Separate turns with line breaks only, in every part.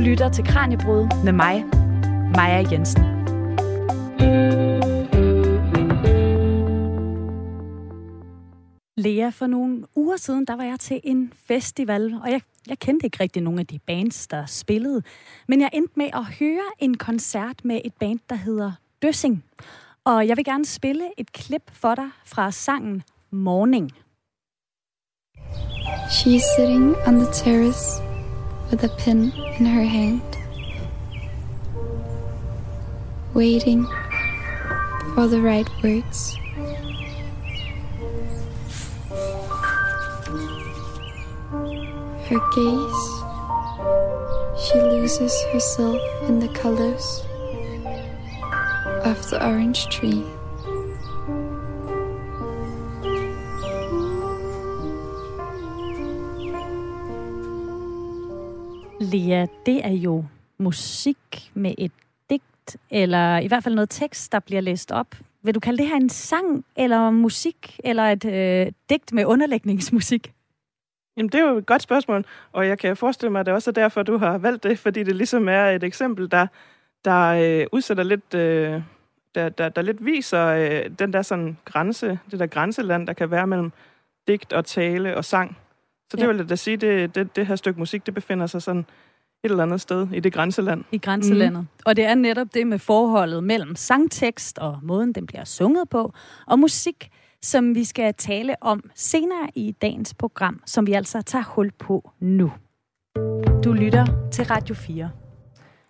lytter til Kranjebrud med mig, Maja Jensen. Lea, for nogle uger siden, der var jeg til en festival, og jeg, jeg kendte ikke rigtig nogen af de bands, der spillede. Men jeg endte med at høre en koncert med et band, der hedder Døssing. Og jeg vil gerne spille et klip for dig fra sangen Morning.
She's sitting on the terrace with a pen in her hand, waiting for the right words. Her gaze, she loses herself in the colors of the orange tree.
Lea, det er jo musik med et digt, eller i hvert fald noget tekst, der bliver læst op. Vil du kalde det her en sang, eller musik, eller et øh, digt med underlægningsmusik?
Jamen, det er jo et godt spørgsmål, og jeg kan forestille mig, at det også er derfor, du har valgt det, fordi det ligesom er et eksempel, der, der øh, udsætter lidt, øh, der, der, der lidt viser øh, den der sådan grænse, det der grænseland, der kan være mellem digt og tale og sang. Så det ja. vil jeg da sige, det, det, det her stykke musik, det befinder sig sådan et eller andet sted i det grænseland.
I grænselandet. Mm. Og det er netop det med forholdet mellem sangtekst og måden, den bliver sunget på, og musik, som vi skal tale om senere i dagens program, som vi altså tager hul på nu. Du lytter til Radio 4.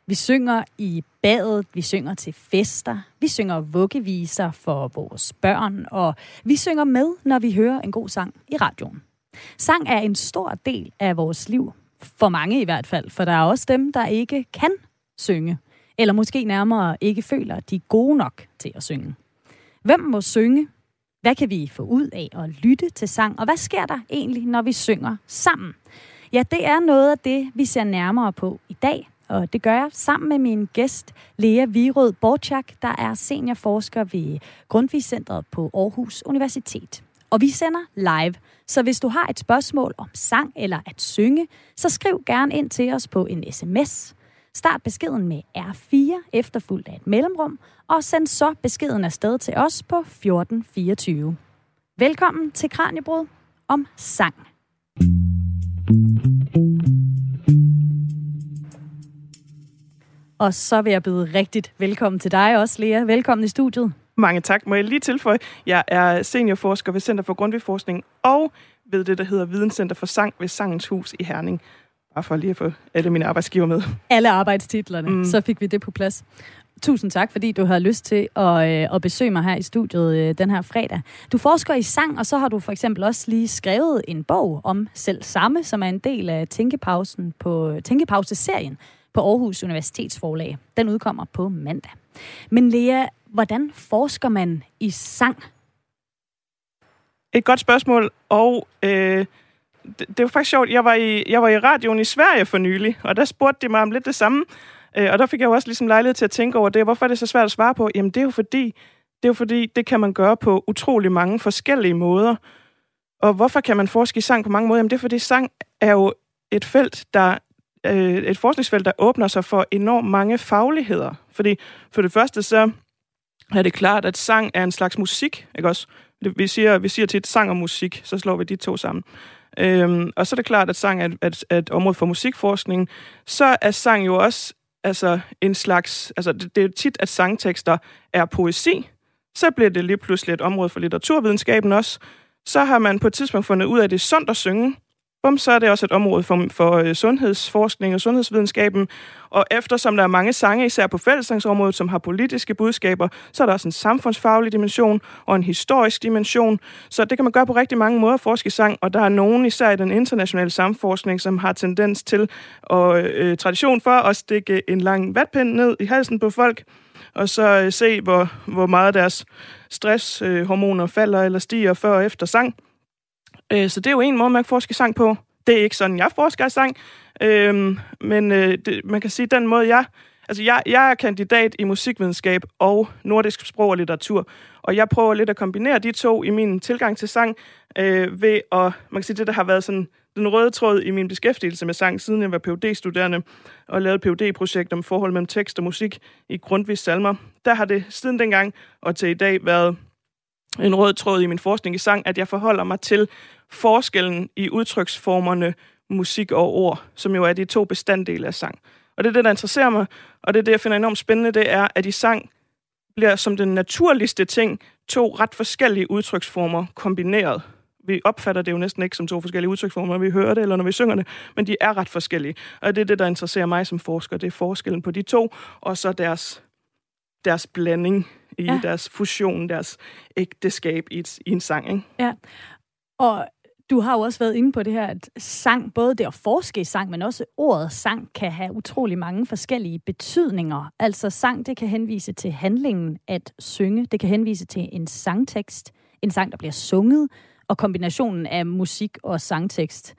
Vi synger i badet, vi synger til fester, vi synger vuggeviser for vores børn, og vi synger med, når vi hører en god sang i radioen. Sang er en stor del af vores liv, for mange i hvert fald, for der er også dem, der ikke kan synge, eller måske nærmere ikke føler, at de er gode nok til at synge. Hvem må synge? Hvad kan vi få ud af at lytte til sang? Og hvad sker der egentlig, når vi synger sammen? Ja, det er noget af det, vi ser nærmere på i dag. Og det gør jeg sammen med min gæst, Lea Virød Borchak, der er seniorforsker ved Grundtvig på Aarhus Universitet. Og vi sender live, så hvis du har et spørgsmål om sang eller at synge, så skriv gerne ind til os på en sms. Start beskeden med R4 efterfulgt af et mellemrum, og send så beskeden afsted til os på 1424. Velkommen til Kranjebrud om sang. Og så vil jeg byde rigtigt velkommen til dig også, Lea. Velkommen i studiet.
Mange tak. Må jeg lige tilføje, jeg er seniorforsker ved Center for Grundtvig Forskning og ved det, der hedder Videnscenter for Sang ved Sangens Hus i Herning. Bare for lige at få alle mine arbejdsgiver med.
Alle arbejdstitlerne, mm. så fik vi det på plads. Tusind tak, fordi du havde lyst til at, øh, at besøge mig her i studiet øh, den her fredag. Du forsker i sang, og så har du for eksempel også lige skrevet en bog om selv samme, som er en del af Tænkepausen på Tænkepause-serien på Aarhus Universitetsforlag. Den udkommer på mandag. Men Lea, hvordan forsker man i sang?
Et godt spørgsmål, og øh, det, det var faktisk sjovt. Jeg var, i, jeg var i radioen i Sverige for nylig, og der spurgte de mig om lidt det samme. Øh, og der fik jeg jo også ligesom lejlighed til at tænke over det. Hvorfor er det så svært at svare på? Jamen, det er jo fordi, det er jo fordi, det kan man gøre på utrolig mange forskellige måder. Og hvorfor kan man forske i sang på mange måder? Jamen, det er fordi, sang er jo et felt, der øh, et forskningsfelt, der åbner sig for enormt mange fagligheder. Fordi for det første så er det klart, at sang er en slags musik, ikke også? Vi siger, vi siger tit sang og musik, så slår vi de to sammen. Øhm, og så er det klart, at sang er et, et, et område for musikforskning. Så er sang jo også altså, en slags... Altså, det, det er tit, at sangtekster er poesi. Så bliver det lige pludselig et område for litteraturvidenskaben også. Så har man på et tidspunkt fundet ud af, at det er sundt at synge bum, så er det også et område for, for øh, sundhedsforskning og sundhedsvidenskaben. Og eftersom der er mange sange, især på fællessangsområdet, som har politiske budskaber, så er der også en samfundsfaglig dimension og en historisk dimension. Så det kan man gøre på rigtig mange måder, at forske i sang, og der er nogen, især i den internationale samforskning, som har tendens til og øh, tradition for at stikke en lang vatpind ned i halsen på folk, og så øh, se, hvor, hvor meget deres stresshormoner øh, falder eller stiger før og efter sang. Øh, så det er jo en måde, man kan forske sang på. Det er ikke sådan, jeg forsker i sang, øh, men øh, det, man kan sige, den måde, jeg Altså, jeg, jeg er kandidat i musikvidenskab og nordisk sprog og litteratur, og jeg prøver lidt at kombinere de to i min tilgang til sang, øh, ved at, man kan sige, det der har været sådan den røde tråd i min beskæftigelse med sang, siden jeg var phd studerende og lavede phd projekt om forhold mellem tekst og musik i Grundtvigs salmer. Der har det siden dengang og til i dag været en rød tråd i min forskning i sang, at jeg forholder mig til forskellen i udtryksformerne musik og ord, som jo er de to bestanddele af sang. Og det er det, der interesserer mig, og det er det, jeg finder enormt spændende, det er, at i sang bliver som den naturligste ting to ret forskellige udtryksformer kombineret. Vi opfatter det jo næsten ikke som to forskellige udtryksformer, når vi hører det eller når vi synger det, men de er ret forskellige. Og det er det, der interesserer mig som forsker, det er forskellen på de to, og så deres, deres blanding i ja. deres fusion, deres ægteskab i, et, i en sang. Ikke?
Ja, og du har jo også været inde på det her, at sang, både det at forske i sang, men også ordet sang, kan have utrolig mange forskellige betydninger. Altså sang, det kan henvise til handlingen at synge, det kan henvise til en sangtekst, en sang, der bliver sunget, og kombinationen af musik og sangtekst.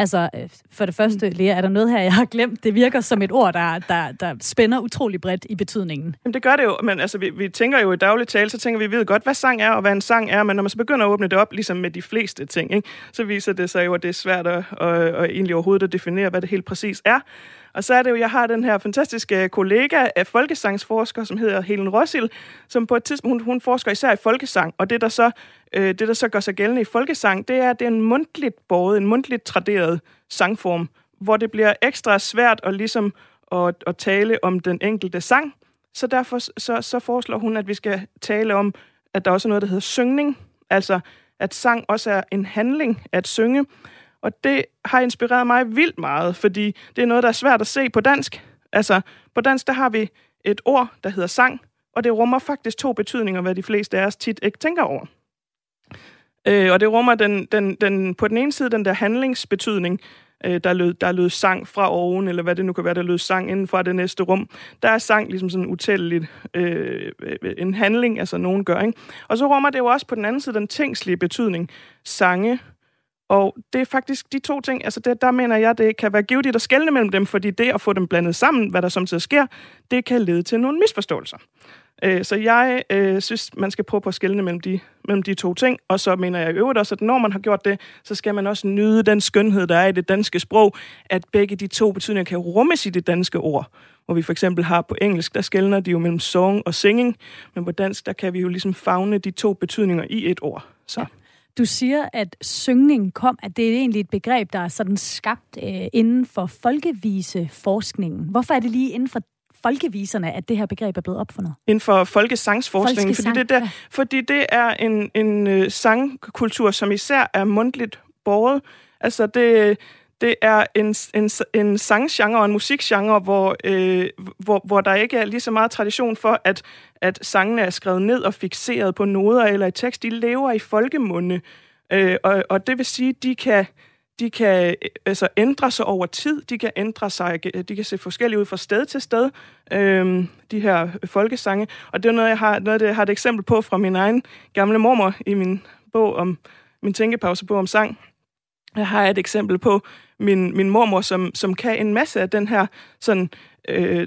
Altså, øh, for det første, Lea, er der noget her, jeg har glemt? Det virker som et ord, der, der, der spænder utrolig bredt i betydningen.
Jamen, det gør det jo, men altså, vi, vi tænker jo i daglig tale, så tænker vi, vi ved godt, hvad sang er, og hvad en sang er, men når man så begynder at åbne det op, ligesom med de fleste ting, ikke, så viser det sig jo, at det er svært at, at, at egentlig overhovedet at definere, hvad det helt præcis er. Og så er det jo, jeg har den her fantastiske kollega af folkesangsforsker, som hedder Helen Rosil, som på et tidspunkt, hun, hun forsker især i folkesang, og det der så, øh, det, der så gør sig gældende i folkesang, det er, at det er en mundtligt båret, en mundtligt traderet sangform, hvor det bliver ekstra svært at ligesom at, at tale om den enkelte sang. Så derfor så, så foreslår hun, at vi skal tale om, at der også er noget, der hedder syngning, altså at sang også er en handling at synge. Og det har inspireret mig vildt meget, fordi det er noget, der er svært at se på dansk. Altså, på dansk, der har vi et ord, der hedder sang, og det rummer faktisk to betydninger, hvad de fleste af os tit ikke tænker over. Øh, og det rummer den, den, den, på den ene side den der handlingsbetydning, øh, der, lød, der lød sang fra oven, eller hvad det nu kan være, der lød sang inden fra det næste rum. Der er sang ligesom sådan utælleligt øh, en handling, altså nogen gør. Ikke? Og så rummer det jo også på den anden side den tingslige betydning. Sange, og det er faktisk de to ting, altså det, der mener jeg, det kan være givet at skelne mellem dem, fordi det at få dem blandet sammen, hvad der samtidig sker, det kan lede til nogle misforståelser. Øh, så jeg øh, synes, man skal prøve på at skille mellem de, mellem de to ting, og så mener jeg i øvrigt også, at når man har gjort det, så skal man også nyde den skønhed, der er i det danske sprog, at begge de to betydninger kan rummes i det danske ord. Hvor vi for eksempel har på engelsk, der skældner de jo mellem song og singing, men på dansk, der kan vi jo ligesom fagne de to betydninger i et ord. Så. Ja.
Du siger, at syngning kom, at det er egentlig et begreb, der er sådan skabt øh, inden for folkeviseforskningen. Hvorfor er det lige inden for folkeviserne, at det her begreb er blevet opfundet?
Inden for folkesangsforskningen, fordi, det der, ja. fordi det er en, en uh, sangkultur, som især er mundtligt båret. Altså det, det er en, en, en sanggenre og en musikgenre, hvor, øh, hvor, hvor der ikke er lige så meget tradition for, at, at sangene er skrevet ned og fixeret på noder eller i tekst. De lever i folkemunde, øh, og, og det vil sige, de kan de kan øh, altså, ændre sig over tid, de kan ændre sig, øh, de kan se forskellige ud fra sted til sted, øh, de her folkesange. Og det er noget, jeg har, noget, jeg har et eksempel på fra min egen gamle mormor i min bog om min tænkepausebog om sang. Jeg har et eksempel på min, min mormor, som, som kan en masse af den her sådan, øh,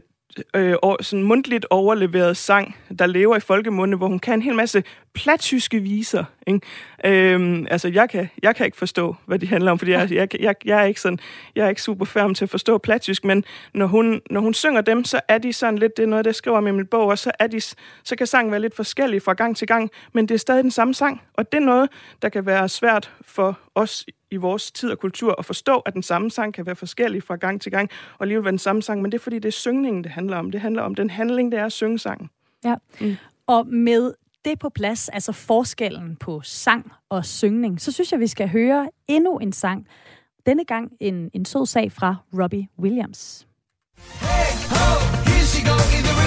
øh, sådan mundtligt overleveret sang, der lever i folkemunde, hvor hun kan en hel masse plattyske viser. Ikke? Øhm, altså, jeg kan, jeg kan ikke forstå, hvad de handler om, fordi jeg, jeg, jeg, jeg, er ikke sådan, jeg er ikke super færm til at forstå plattysk, men når hun, når hun synger dem, så er de sådan lidt, det er noget, jeg skriver om i min bog, og så, er de, så kan sangen være lidt forskellig fra gang til gang, men det er stadig den samme sang, og det er noget, der kan være svært for os i vores tid og kultur at forstå, at den samme sang kan være forskellig fra gang til gang, og alligevel være den samme sang, men det er fordi, det er syngningen, det handler om. Det handler om den handling, det er at synge sangen.
Ja, mm. og med det på plads, altså forskellen på sang og syngning, så synes jeg, vi skal høre endnu en sang. Denne gang en, en sød sag fra Robbie Williams. Hey, ho, here she go,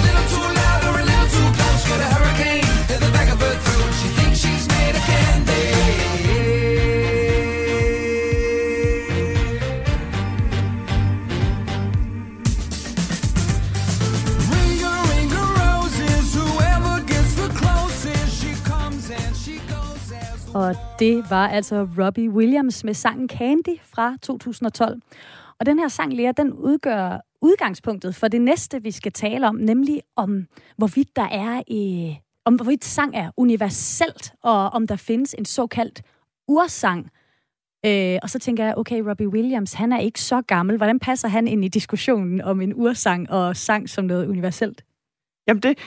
det var altså Robbie Williams med sangen Candy fra 2012. Og den her sang, Lea, den udgør udgangspunktet for det næste, vi skal tale om, nemlig om, hvorvidt der er, øh, om hvorvidt sang er universelt, og om der findes en såkaldt ursang. Øh, og så tænker jeg, okay, Robbie Williams, han er ikke så gammel. Hvordan passer han ind i diskussionen om en ursang og sang som noget universelt?
Jamen, det,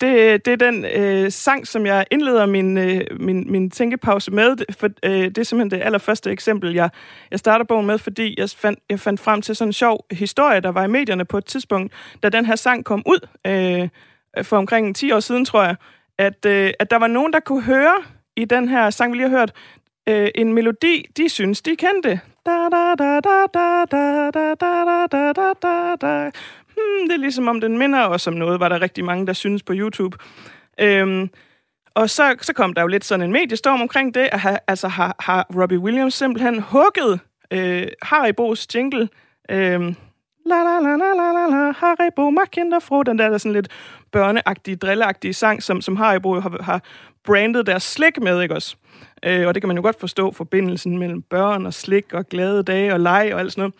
det, det er den øh, sang, som jeg indleder min, øh, min, min tænkepause med. For, øh, det er simpelthen det allerførste eksempel, jeg, jeg starter bogen med, fordi jeg fandt, jeg fandt frem til sådan en sjov historie, der var i medierne på et tidspunkt, da den her sang kom ud, øh, for omkring 10 år siden, tror jeg, at, øh, at der var nogen, der kunne høre i den her sang, vi lige har hørt, øh, en melodi, de synes, de kendte. Da, da, da, da, da, da, da, da, da, da, da, da hmm, det er ligesom om, den minder os om noget, var der rigtig mange, der synes på YouTube. Øhm, og så, så kom der jo lidt sådan en mediestorm omkring det, at ha, altså har, har Robbie Williams simpelthen hugget øh, Haribos jingle. Øh, la la la la la la la, Haribo Makinderfro, den der, der sådan lidt børneagtige, drilleagtige sang, som, som Haribo har, har brandet deres slik med, ikke også? Øh, og det kan man jo godt forstå, forbindelsen mellem børn og slik og glade dage og leg og alt sådan noget.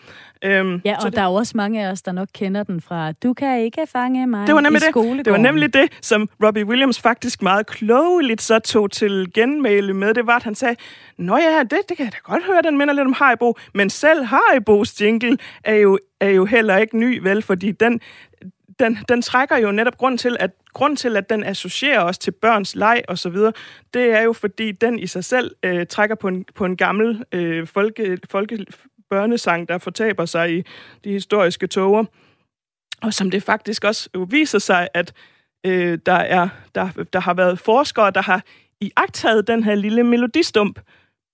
Øhm, ja, og så der er jo også mange af os, der nok kender den fra, du kan ikke fange mig
det var nemlig
i
det. Det var nemlig det, som Robbie Williams faktisk meget klogeligt så tog til genmæle med. Det var, at han sagde, Nå ja, det, det kan jeg da godt høre, den minder lidt om Haribo, men selv Haribos jingle er jo, er jo heller ikke ny, vel, fordi den, den, den trækker jo netop grund til, at grund til, at den associerer os til børns leg og så videre, det er jo fordi den i sig selv øh, trækker på en, på en gammel øh, folke, folke, børnesang, der fortaber sig i de historiske toger. Og som det faktisk også viser sig, at øh, der, er, der, der har været forskere, der har iagtaget den her lille melodistump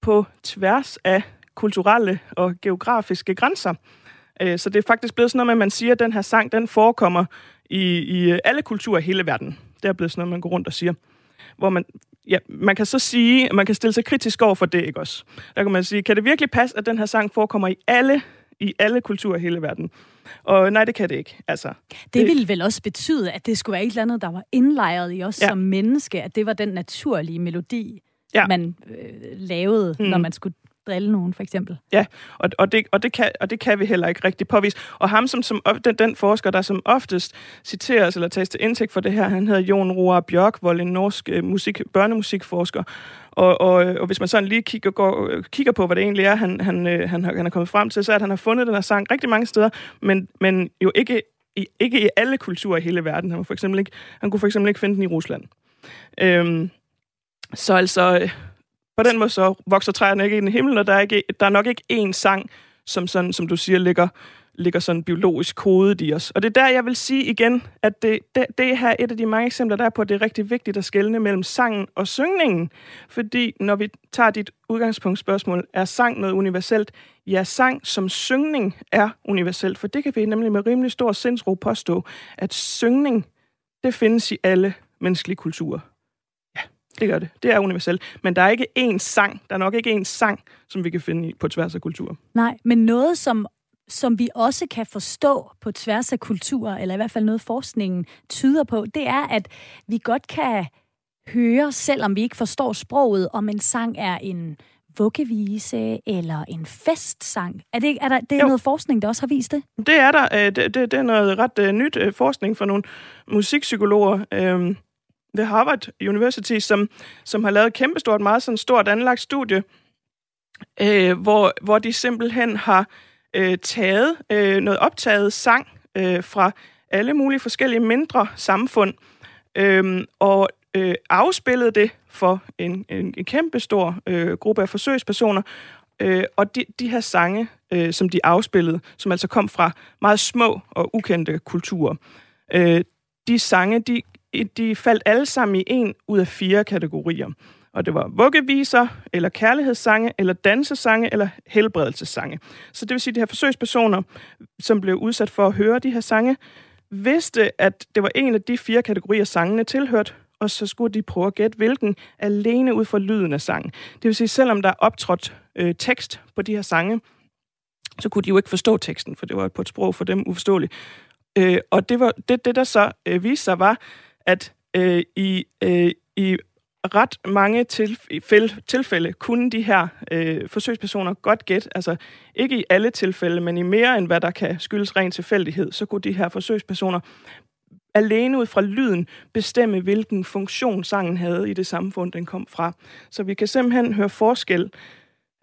på tværs af kulturelle og geografiske grænser. Øh, så det er faktisk blevet sådan noget med, at man siger, at den her sang, den forekommer i, i alle kulturer i hele verden. Det er blevet sådan noget, man går rundt og siger. Hvor man, ja, man kan så sige, at man kan stille sig kritisk over for det, ikke også? Der kan man sige, kan det virkelig passe, at den her sang forekommer i alle i alle kulturer i hele verden. Og nej, det kan det ikke. Altså,
det, det ville vel også betyde, at det skulle være et eller andet, der var indlejret i os ja. som menneske, at det var den naturlige melodi, ja. man øh, lavede, mm. når man skulle drille nogen, for eksempel.
Ja, og, og, det, og, det kan, og det kan vi heller ikke rigtig påvise. Og ham, som, som den, den forsker, der som oftest citeres eller tages til indtægt for det her, han hedder Jon Roar Bjørkvold, en norsk øh, musik, børnemusikforsker. Og, og, og hvis man sådan lige kigger, går, øh, kigger på, hvad det egentlig er, han, han, øh, han, han er kommet frem til, så er, at han har fundet den her sang rigtig mange steder, men, men jo ikke i, ikke i alle kulturer i hele verden. Han, for eksempel ikke, han kunne for eksempel ikke finde den i Rusland. Øhm, så altså, øh, på den måde så vokser træerne ikke ind i himlen, og der er, ikke, der er nok ikke én sang, som, sådan, som du siger, ligger, ligger sådan biologisk kodet i os. Og det er der, jeg vil sige igen, at det, det, det her er et af de mange eksempler, der er på, at det er rigtig vigtigt at skelne mellem sangen og syngningen. Fordi når vi tager dit udgangspunktspørgsmål, er sang noget universelt? Ja, sang som syngning er universelt, for det kan vi nemlig med rimelig stor sindsro påstå, at syngning, det findes i alle menneskelige kulturer. Det gør det. Det er universelt. Men der er ikke én sang. Der er nok ikke én sang, som vi kan finde på tværs af kultur.
Nej, men noget, som som vi også kan forstå på tværs af kulturer, eller i hvert fald noget forskningen tyder på, det er, at vi godt kan høre, selvom vi ikke forstår sproget, om en sang er en vuggevise eller en festsang. Er det, er der, det er jo. noget forskning, der også har vist det?
Det er der. Øh, det, det, det er noget ret uh, nyt uh, forskning fra nogle musikpsykologer. Uh, ved Harvard University, som, som har lavet et kæmpestort, meget sådan stort anlagt studie, øh, hvor, hvor de simpelthen har øh, taget øh, noget optaget sang øh, fra alle mulige forskellige mindre samfund, øh, og øh, afspillet det for en, en, en kæmpestor øh, gruppe af forsøgspersoner, øh, og de, de her sange, øh, som de afspillede, som altså kom fra meget små og ukendte kulturer, øh, de sange, de de faldt alle sammen i en ud af fire kategorier. Og det var vuggeviser, eller kærlighedssange, eller dansesange, eller helbredelsessange. Så det vil sige, at de her forsøgspersoner, som blev udsat for at høre de her sange, vidste, at det var en af de fire kategorier, sangene tilhørte, og så skulle de prøve at gætte, hvilken alene ud fra lyden af sangen. Det vil sige, selvom der er optrådt øh, tekst på de her sange, så kunne de jo ikke forstå teksten, for det var på et sprog for dem uforståeligt. Øh, og det, var, det, det, der så øh, viste sig, var, at øh, i, øh, i ret mange tilfælde, tilfælde kunne de her øh, forsøgspersoner godt gætte, altså ikke i alle tilfælde, men i mere end hvad der kan skyldes ren tilfældighed, så kunne de her forsøgspersoner alene ud fra lyden bestemme, hvilken funktion sangen havde i det samfund, den kom fra. Så vi kan simpelthen høre forskel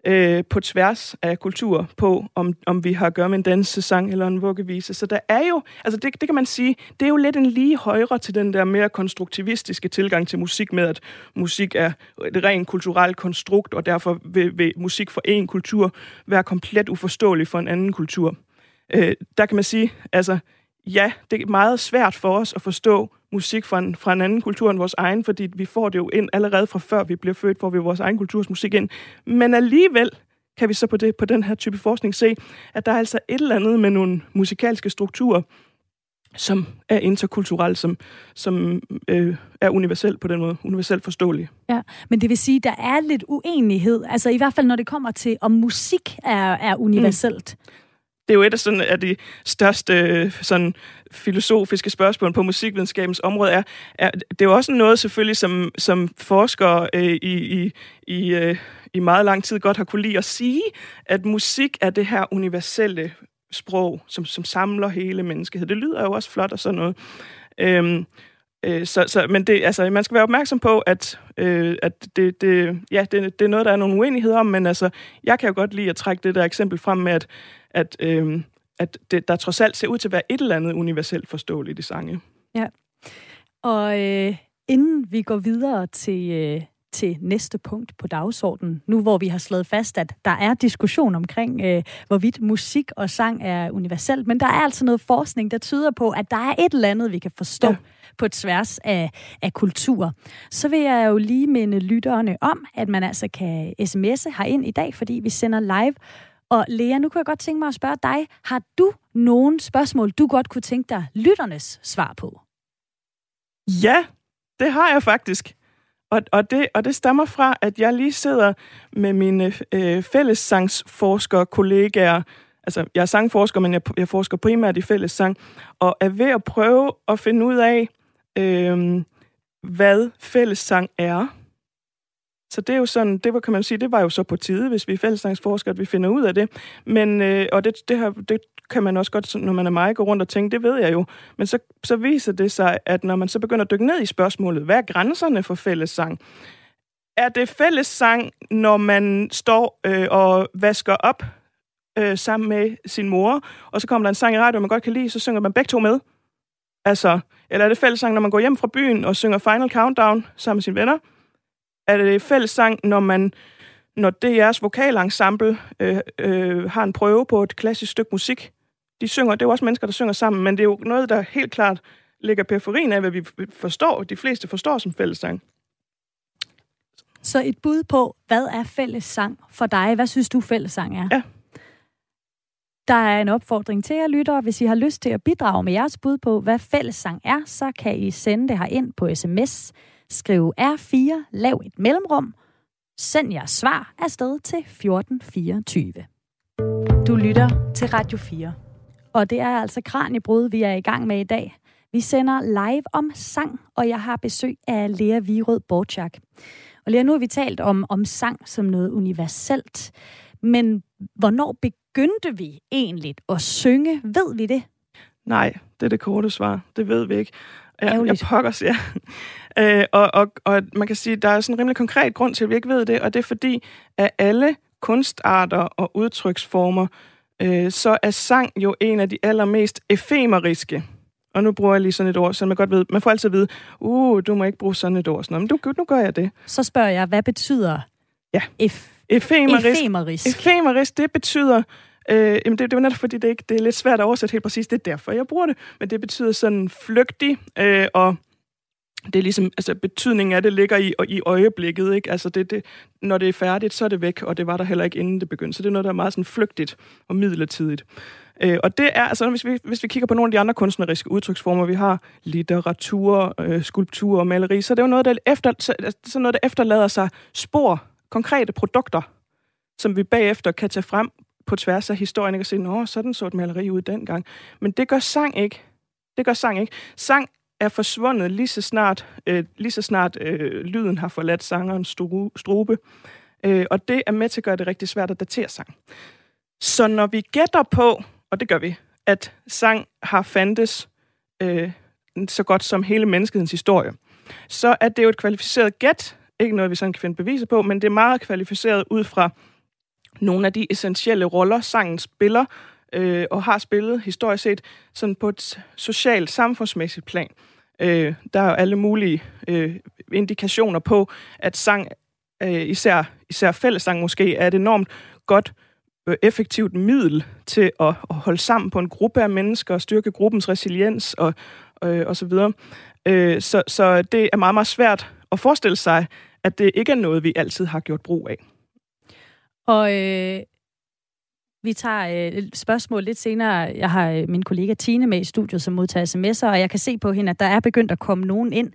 øh, på tværs af kultur på, om, om vi har at gøre med en dansesang eller en vuggevise. Så der er jo, altså det, det kan man sige, det er jo lidt en lige højre til den der mere konstruktivistiske tilgang til musik med, at musik er et rent kulturelt konstrukt, og derfor vil, vil musik for en kultur være komplet uforståelig for en anden kultur. Øh, der kan man sige, altså ja, det er meget svært for os at forstå musik fra en, fra en anden kultur end vores egen, fordi vi får det jo ind allerede fra før vi bliver født, får vi vores egen kulturs musik ind. Men alligevel kan vi så på, det, på den her type forskning se, at der er altså et eller andet med nogle musikalske strukturer, som er interkulturelle, som, som øh, er universelt på den måde, universelt forståelig.
Ja, men det vil sige, der er lidt uenighed, altså i hvert fald når det kommer til, om musik er, er universelt. Mm
det er jo et af, sådan, af de største øh, sådan, filosofiske spørgsmål på musikvidenskabens område. Er, er, det er jo også noget selvfølgelig, som, som forskere øh, i, i, i, øh, i meget lang tid godt har kunne lide at sige, at musik er det her universelle sprog, som, som samler hele menneskeheden. Det lyder jo også flot og sådan noget. Øhm, øh, så, så, men det, altså, man skal være opmærksom på, at, øh, at det, det, ja, det, det er noget, der er nogle uenigheder om, men altså, jeg kan jo godt lide at trække det der eksempel frem med, at at, øh, at det, der trods alt ser ud til at være et eller andet universelt forståeligt i sange.
Ja. Og øh, inden vi går videre til, øh, til næste punkt på dagsordenen, nu hvor vi har slået fast, at der er diskussion omkring, øh, hvorvidt musik og sang er universelt, men der er altså noget forskning, der tyder på, at der er et eller andet, vi kan forstå ja. på tværs af, af kultur. Så vil jeg jo lige minde lytterne om, at man altså kan sms'e ind i dag, fordi vi sender live og Lea, nu kunne jeg godt tænke mig at spørge dig, har du nogle spørgsmål, du godt kunne tænke dig lytternes svar på?
Ja, det har jeg faktisk. Og, og, det, og det stammer fra, at jeg lige sidder med mine øh, fællessangsforskere kollegaer. Altså, jeg er sangforsker, men jeg, jeg forsker primært i fællessang, og er ved at prøve at finde ud af, øh, hvad fællessang er. Så det er jo sådan, det var, kan man sige, det var jo så på tide, hvis vi er fællessangsforskere, at vi finder ud af det. Men, øh, og det, det, her, det kan man også godt, når man er mig, gå rundt og tænke, det ved jeg jo. Men så, så viser det sig, at når man så begynder at dykke ned i spørgsmålet, hvad er grænserne for fællessang? Er det fællessang, når man står øh, og vasker op øh, sammen med sin mor, og så kommer der en sang i radio, man godt kan lide, så synger man begge to med? Altså, eller er det fællessang, når man går hjem fra byen og synger Final Countdown sammen med sine venner? Er det fællessang, når man når DR's vokalensemble øh, øh, har en prøve på et klassisk stykke musik. De synger, det er jo også mennesker, der synger sammen, men det er jo noget, der helt klart ligger periferien af, hvad vi forstår, de fleste forstår som fællessang.
Så et bud på, hvad er fællessang for dig? Hvad synes du, fællessang er?
Ja.
Der er en opfordring til jer lyttere. Hvis I har lyst til at bidrage med jeres bud på, hvad fællessang er, så kan I sende det her ind på sms Skriv R4, lav et mellemrum, send jeres svar afsted til 1424. Du lytter til Radio 4. Og det er altså Kranjebrud, vi er i gang med i dag. Vi sender live om sang, og jeg har besøg af Lea Virød Borchak. Og Lea, nu har vi talt om, om sang som noget universelt. Men hvornår begyndte vi egentlig at synge? Ved vi det?
Nej, det er det korte svar. Det ved vi ikke. Ja, jeg pokkers, ja. Øh, og, og, og man kan sige, der er sådan en rimelig konkret grund til, at vi ikke ved det, og det er fordi, at alle kunstarter og udtryksformer, øh, så er sang jo en af de allermest efemeriske. Og nu bruger jeg lige sådan et ord, så man godt ved, man får altid at vide, uh, du må ikke bruge sådan et ord. Sådan, men du, nu gør jeg det.
Så spørger jeg, hvad betyder
ja.
ef-
efemerisk?
Efemerisk.
Efemerisk, det betyder, Øh, jamen det, det er jo netop fordi, det, ikke, det er lidt svært at oversætte helt præcis. Det er derfor, jeg bruger det. Men det betyder sådan flygtig, øh, og det er ligesom, altså betydningen af det ligger i, i øjeblikket, ikke? Altså det, det, når det er færdigt, så er det væk, og det var der heller ikke inden det begyndte. Så det er noget, der er meget sådan flygtigt og midlertidigt. Øh, og det er, altså hvis vi, hvis vi kigger på nogle af de andre kunstneriske udtryksformer, vi har litteratur, øh, skulptur og maleri, så det er jo noget, der, efter, så, altså, så noget, der efterlader sig spor, konkrete produkter, som vi bagefter kan tage frem på tværs af historien, ikke? og sige, nå, sådan så et maleri ud dengang. Men det gør sang ikke. Det gør sang ikke. Sang er forsvundet lige så snart, øh, lige så snart øh, lyden har forladt sangerens strube. Øh, og det er med til at gøre det rigtig svært at datere sang. Så når vi gætter på, og det gør vi, at sang har fandtes øh, så godt som hele menneskehedens historie, så er det jo et kvalificeret gæt. Ikke noget, vi sådan kan finde beviser på, men det er meget kvalificeret ud fra nogle af de essentielle roller, sangen spiller, øh, og har spillet historisk set sådan på et socialt, samfundsmæssigt plan. Øh, der er jo alle mulige øh, indikationer på, at sang, øh, især, især fællesang måske, er et enormt godt øh, effektivt middel til at, at holde sammen på en gruppe af mennesker og styrke gruppens resiliens og, øh, og så videre. Øh, så, så det er meget, meget svært at forestille sig, at det ikke er noget, vi altid har gjort brug af.
Og øh, vi tager øh, et spørgsmål lidt senere. Jeg har øh, min kollega Tine med i studiet, som modtager sms'er, og jeg kan se på hende, at der er begyndt at komme nogen ind.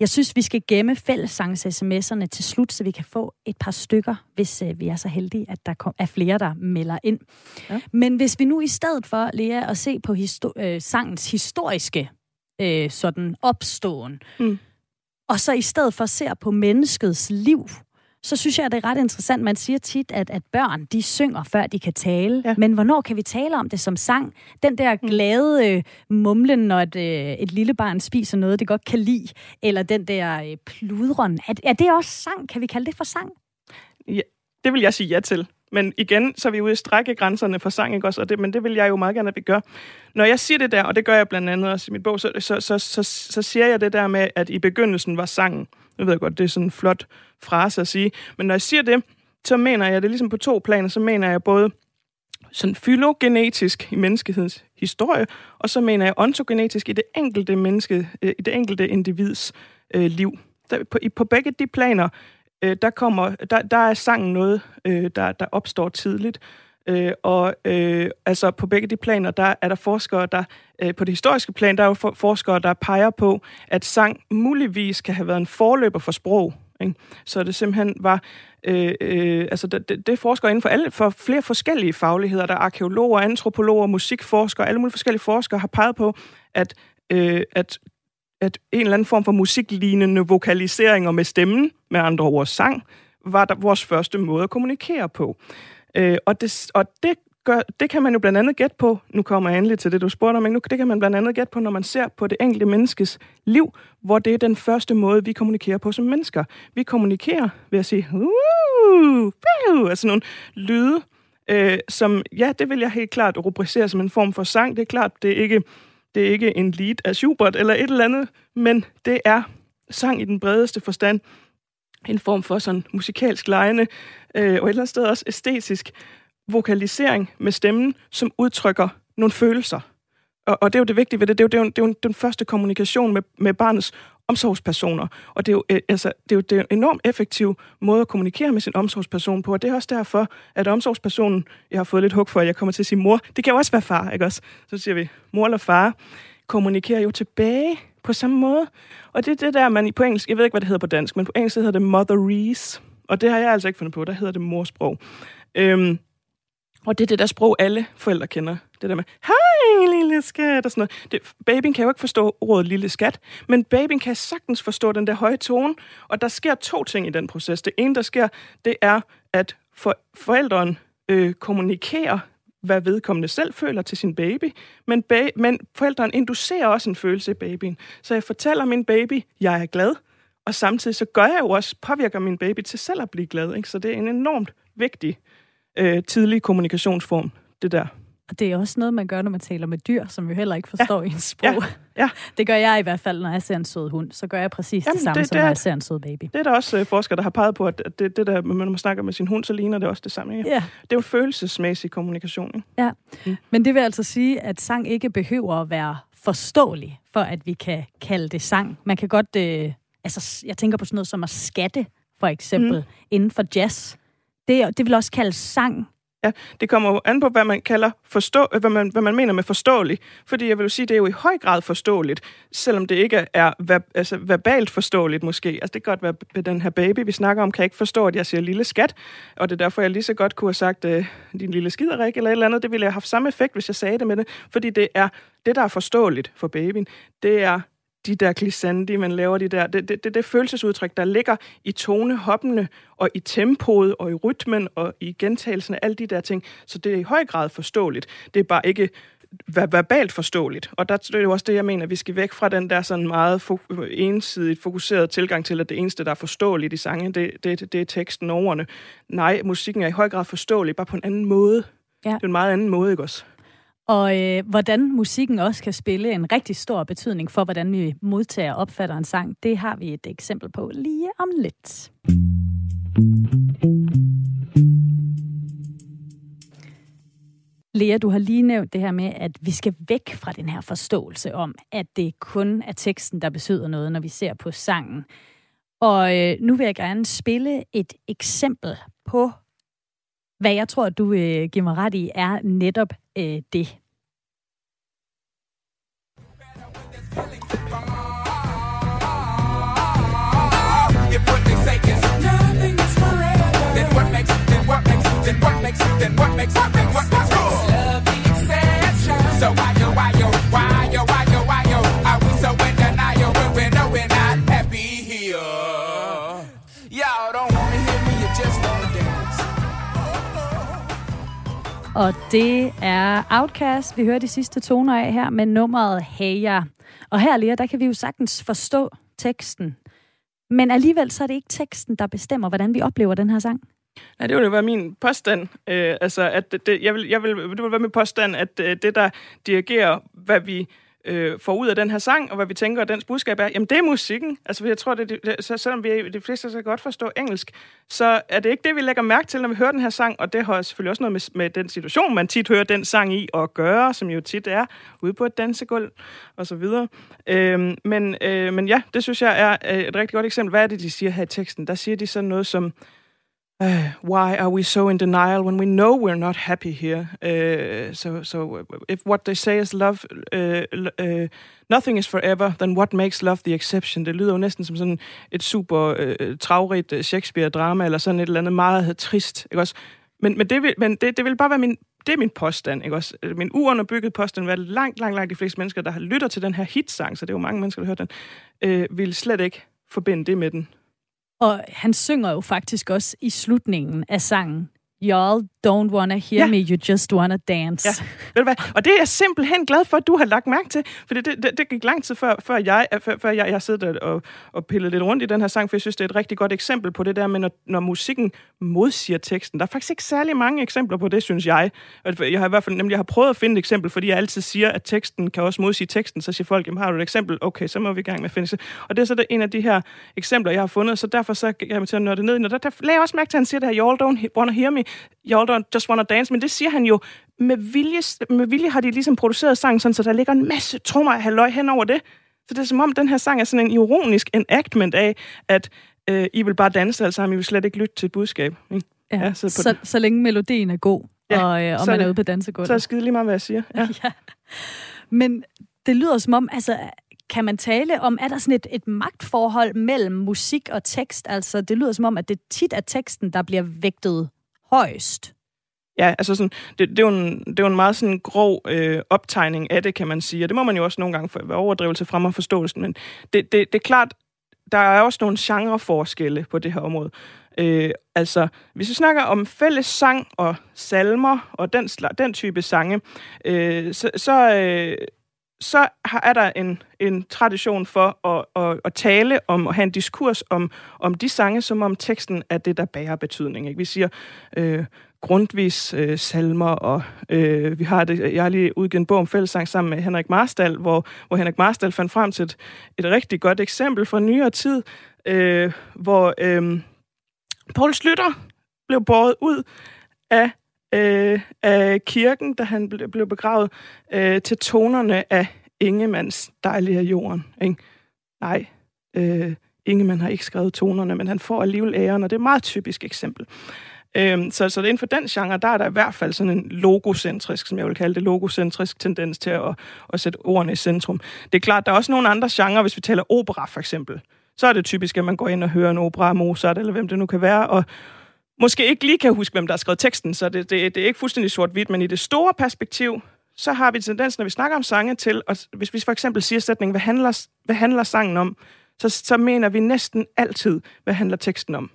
Jeg synes, vi skal gemme fællessangs sms'erne til slut, så vi kan få et par stykker, hvis øh, vi er så heldige, at der kom, er flere, der melder ind. Ja. Men hvis vi nu i stedet for, Lea, at se på histo- øh, sangens historiske øh, sådan opståen, mm. og så i stedet for ser på menneskets liv, så synes jeg, at det er ret interessant. Man siger tit, at, at børn, de synger, før de kan tale. Ja. Men hvornår kan vi tale om det som sang? Den der mm. glade øh, mumlen, når et, øh, et lille barn spiser noget, det godt kan lide. Eller den der øh, pludron. Er, er det også sang? Kan vi kalde det for sang?
Ja, det vil jeg sige ja til. Men igen, så er vi ude i strække grænserne for sang, ikke også? Og det, men det vil jeg jo meget gerne, at vi gør. Når jeg siger det der, og det gør jeg blandt andet også i mit bog, så, så, så, så, så siger jeg det der med, at i begyndelsen var sangen. Jeg ved godt, det er sådan en flot frase at sige. Men når jeg siger det, så mener jeg det ligesom på to planer. Så mener jeg både sådan fylogenetisk i menneskehedens historie, og så mener jeg ontogenetisk i det enkelte menneske, øh, i det enkelte individs øh, liv. Der, på, på begge de planer, øh, der, kommer, der, der er sangen noget, øh, der, der opstår tidligt. Øh, og øh, altså på begge de planer, der er der forskere, der øh, på det historiske plan, der er jo for, forskere, der peger på, at sang muligvis kan have været en forløber for sprog. Ikke? Så det simpelthen var, øh, øh, altså det, det, forsker forskere inden for, alle, for flere forskellige fagligheder, der er arkeologer, antropologer, musikforskere, alle mulige forskellige forskere har peget på, at, øh, at at en eller anden form for musiklignende vokaliseringer med stemmen, med andre ord sang, var der vores første måde at kommunikere på. Øh, og det, og det, gør, det kan man jo blandt andet gætte på, nu kommer jeg endelig til det, du spurgte om, men nu, det kan man blandt andet gætte på, når man ser på det enkelte menneskes liv, hvor det er den første måde, vi kommunikerer på som mennesker. Vi kommunikerer ved at sige, uh, uh, altså nogle lyde, øh, som, ja, det vil jeg helt klart rubricere som en form for sang. Det er klart, det er ikke, det er ikke en lead af Schubert eller et eller andet, men det er sang i den bredeste forstand en form for sådan musikalsk lejende, øh, og et eller andet sted også æstetisk vokalisering med stemmen, som udtrykker nogle følelser. Og, og det er jo det vigtige ved det. Det er jo, det er jo, det er jo den første kommunikation med, med barnets omsorgspersoner. Og det er, jo, øh, altså, det er jo det er en enormt effektiv måde at kommunikere med sin omsorgsperson på. Og det er også derfor, at omsorgspersonen, jeg har fået lidt hug for, at jeg kommer til at sige mor, det kan jo også være far, ikke også? Så siger vi mor eller far, kommunikerer jo tilbage på samme måde. Og det er det der, man på engelsk, jeg ved ikke, hvad det hedder på dansk, men på engelsk hedder det motherese. Og det har jeg altså ikke fundet på, der hedder det morsprog. Øhm, og det er det der sprog, alle forældre kender. Det der med, hej lille skat, og sådan noget. Det, babyen kan jo ikke forstå ordet lille skat, men babyen kan sagtens forstå den der høje tone, og der sker to ting i den proces. Det ene, der sker, det er, at for, forældren øh, kommunikerer hvad vedkommende selv føler til sin baby, men, ba- men forældrene inducerer også en følelse i babyen. Så jeg fortæller min baby, jeg er glad, og samtidig så gør jeg jo også, påvirker min baby til selv at blive glad. Ikke? Så det er en enormt vigtig øh, tidlig kommunikationsform, det der.
Og det er også noget, man gør, når man taler med dyr, som jo heller ikke forstår ja. ens sprog.
Ja. ja.
Det gør jeg i hvert fald, når jeg ser en sød hund. Så gør jeg præcis Jamen, det samme, det, som det er, når jeg ser en sød baby.
Det er der også uh, forskere, der har peget på, at det, det der, når man snakker med sin hund, så ligner det også det samme. Ja. ja. Det er jo følelsesmæssig kommunikation. Ikke?
Ja, mm. men det vil altså sige, at sang ikke behøver at være forståelig, for at vi kan kalde det sang. Man kan godt, øh, altså jeg tænker på sådan noget som at skatte, for eksempel, mm. inden for jazz. Det, det vil også kaldes sang,
Ja, det kommer jo an på, hvad man kalder forstå, hvad man, hvad man mener med forståelig. Fordi jeg vil jo sige, det er jo i høj grad forståeligt, selvom det ikke er ver, altså, verbalt forståeligt måske. Altså det kan godt være, at den her baby, vi snakker om, kan ikke forstå, at jeg siger lille skat, og det er derfor, jeg lige så godt kunne have sagt, øh, din lille skiderik eller et eller andet. Det ville have haft samme effekt, hvis jeg sagde det med det. Fordi det er det, der er forståeligt for babyen, det er de der glissandi, man laver de der, det, det, det, det følelsesudtryk, der ligger i tonehoppene, og i tempoet, og i rytmen, og i gentagelsen af alle de der ting. Så det er i høj grad forståeligt. Det er bare ikke verbalt forståeligt. Og der det er jo også det, jeg mener, at vi skal væk fra den der sådan meget fo- ensidigt fokuserede tilgang til, at det eneste, der er forståeligt i sange, det, det, det er teksten og ordene. Nej, musikken er i høj grad forståelig, bare på en anden måde. Ja. Det er en meget anden måde, ikke også?
Og øh, hvordan musikken også kan spille en rigtig stor betydning for, hvordan vi modtager og opfatter en sang, det har vi et eksempel på lige om lidt. Lea, du har lige nævnt det her med, at vi skal væk fra den her forståelse om, at det kun er teksten, der betyder noget, når vi ser på sangen. Og øh, nu vil jeg gerne spille et eksempel på, hvad jeg tror, du øh, giver mig ret i, er netop øh, det. Og det er Outcast, vi hører de sidste toner af her med nummeret Heya. Og her, Lea, der kan vi jo sagtens forstå teksten. Men alligevel så er det ikke teksten, der bestemmer, hvordan vi oplever den her sang.
Nej, det ville jo være min påstand. Øh, altså, at det, jeg vil, jeg vil, det vil være min påstand, at øh, det, der dirigerer, hvad vi øh, får ud af den her sang, og hvad vi tænker, at dens budskab er, jamen det er musikken. Altså jeg tror, det, det, så, selvom vi de fleste så godt forstå engelsk, så er det ikke det, vi lægger mærke til, når vi hører den her sang, og det har selvfølgelig også noget med, med den situation, man tit hører den sang i og gøre, som jo tit er ude på et dansegulv og så videre. Øhm, men, øh, men ja, det synes jeg er øh, et rigtig godt eksempel. Hvad er det, de siger her i teksten? Der siger de sådan noget som, uh, why are we so in denial when we know we're not happy here? Uh, so, so if what they say is love, uh, uh, nothing is forever, then what makes love the exception? Det lyder jo næsten som sådan et super uh, travrigt Shakespeare-drama, eller sådan et eller andet meget trist, ikke også? Men, men, det, vil, men det, det vil bare være min, det er min påstand, ikke også? Min uunderbygget påstand, hvad langt, langt, langt de fleste mennesker, der har til den her hitsang, så det er jo mange mennesker, der har hørt den, øh, vil slet ikke forbinde det med den.
Og han synger jo faktisk også i slutningen af sangen, Y'all don't wanna hear ja. me, you just wanna dance. Ja.
Ved du hvad? Og det er jeg simpelthen glad for, at du har lagt mærke til. For det, det, det gik lang tid før, før, jeg, før, før jeg, jeg sidder og, og pillet lidt rundt i den her sang, for jeg synes, det er et rigtig godt eksempel på det der med, når, når musikken modsiger teksten. Der er faktisk ikke særlig mange eksempler på det, synes jeg. Jeg har i hvert fald nemlig jeg har prøvet at finde et eksempel, fordi jeg altid siger, at teksten kan også modsige teksten. Så siger folk, jamen har du et eksempel? Okay, så må vi i gang med at finde det. Og det er så det, en af de her eksempler, jeg har fundet. Så derfor så kan jeg til at det ned. Og der, der lagde jeg også mærke til, at han siger det her, y'all don't don't just wanna dance, men det siger han jo med vilje, med vilje har de ligesom produceret sangen sådan, så der ligger en masse trommer af halvøj hen over det. Så det er som om, den her sang er sådan en ironisk enactment af, at øh, I vil bare danse alle sammen, I vil slet ikke lytte til et budskab. Ikke?
Ja, ja så, så, så længe melodien er god, ja, og, øh, og man er ude på dansegulvet.
Så er det skide lige meget, hvad jeg siger. Ja. ja.
Men det lyder som om, altså, kan man tale om, er der sådan et, et magtforhold mellem musik og tekst? Altså, det lyder som om, at det tit er teksten, der bliver vægtet højst.
Ja, altså sådan, det, det, er jo en, det er jo en meget sådan grov øh, optegning af det, kan man sige. Og det må man jo også nogle gange for, være overdrivelse frem og forståelsen. Men det, det, det er klart, der er også nogle genreforskelle på det her område. Øh, altså, hvis vi snakker om fælles sang og salmer og den, den type sange, øh, så, så, øh, så er der en, en tradition for at, at, at tale om og have en diskurs om, om de sange, som om teksten er det, der bærer betydning. Ikke? Vi siger øh, grundvis øh, salmer, og øh, vi har det, jeg har lige udgivet en bog om fællessang sammen med Henrik Marstal, hvor, hvor Henrik Marstal fandt frem til et, et rigtig godt eksempel fra nyere tid, øh, hvor øh, Paul Slytter blev båret ud af øh, af kirken, da han ble, blev begravet, øh, til tonerne af Ingemands Dejlige af jorden. Ikke? Nej, øh, Ingemann har ikke skrevet tonerne, men han får alligevel æren, og det er et meget typisk eksempel. Øhm, så, så inden for den genre, der er der i hvert fald sådan en logocentrisk, som jeg vil kalde det, logocentrisk tendens til at, at sætte ordene i centrum. Det er klart, der er også nogle andre genrer, hvis vi taler opera for eksempel. Så er det typisk, at man går ind og hører en opera af Mozart, eller hvem det nu kan være, og måske ikke lige kan huske, hvem der har skrevet teksten, så det, det, det er ikke fuldstændig sort-hvidt, men i det store perspektiv, så har vi tendens, når vi snakker om sange, til, og hvis vi for eksempel siger sætningen, hvad handler, hvad handler sangen om, så, så mener vi næsten altid, hvad handler teksten om.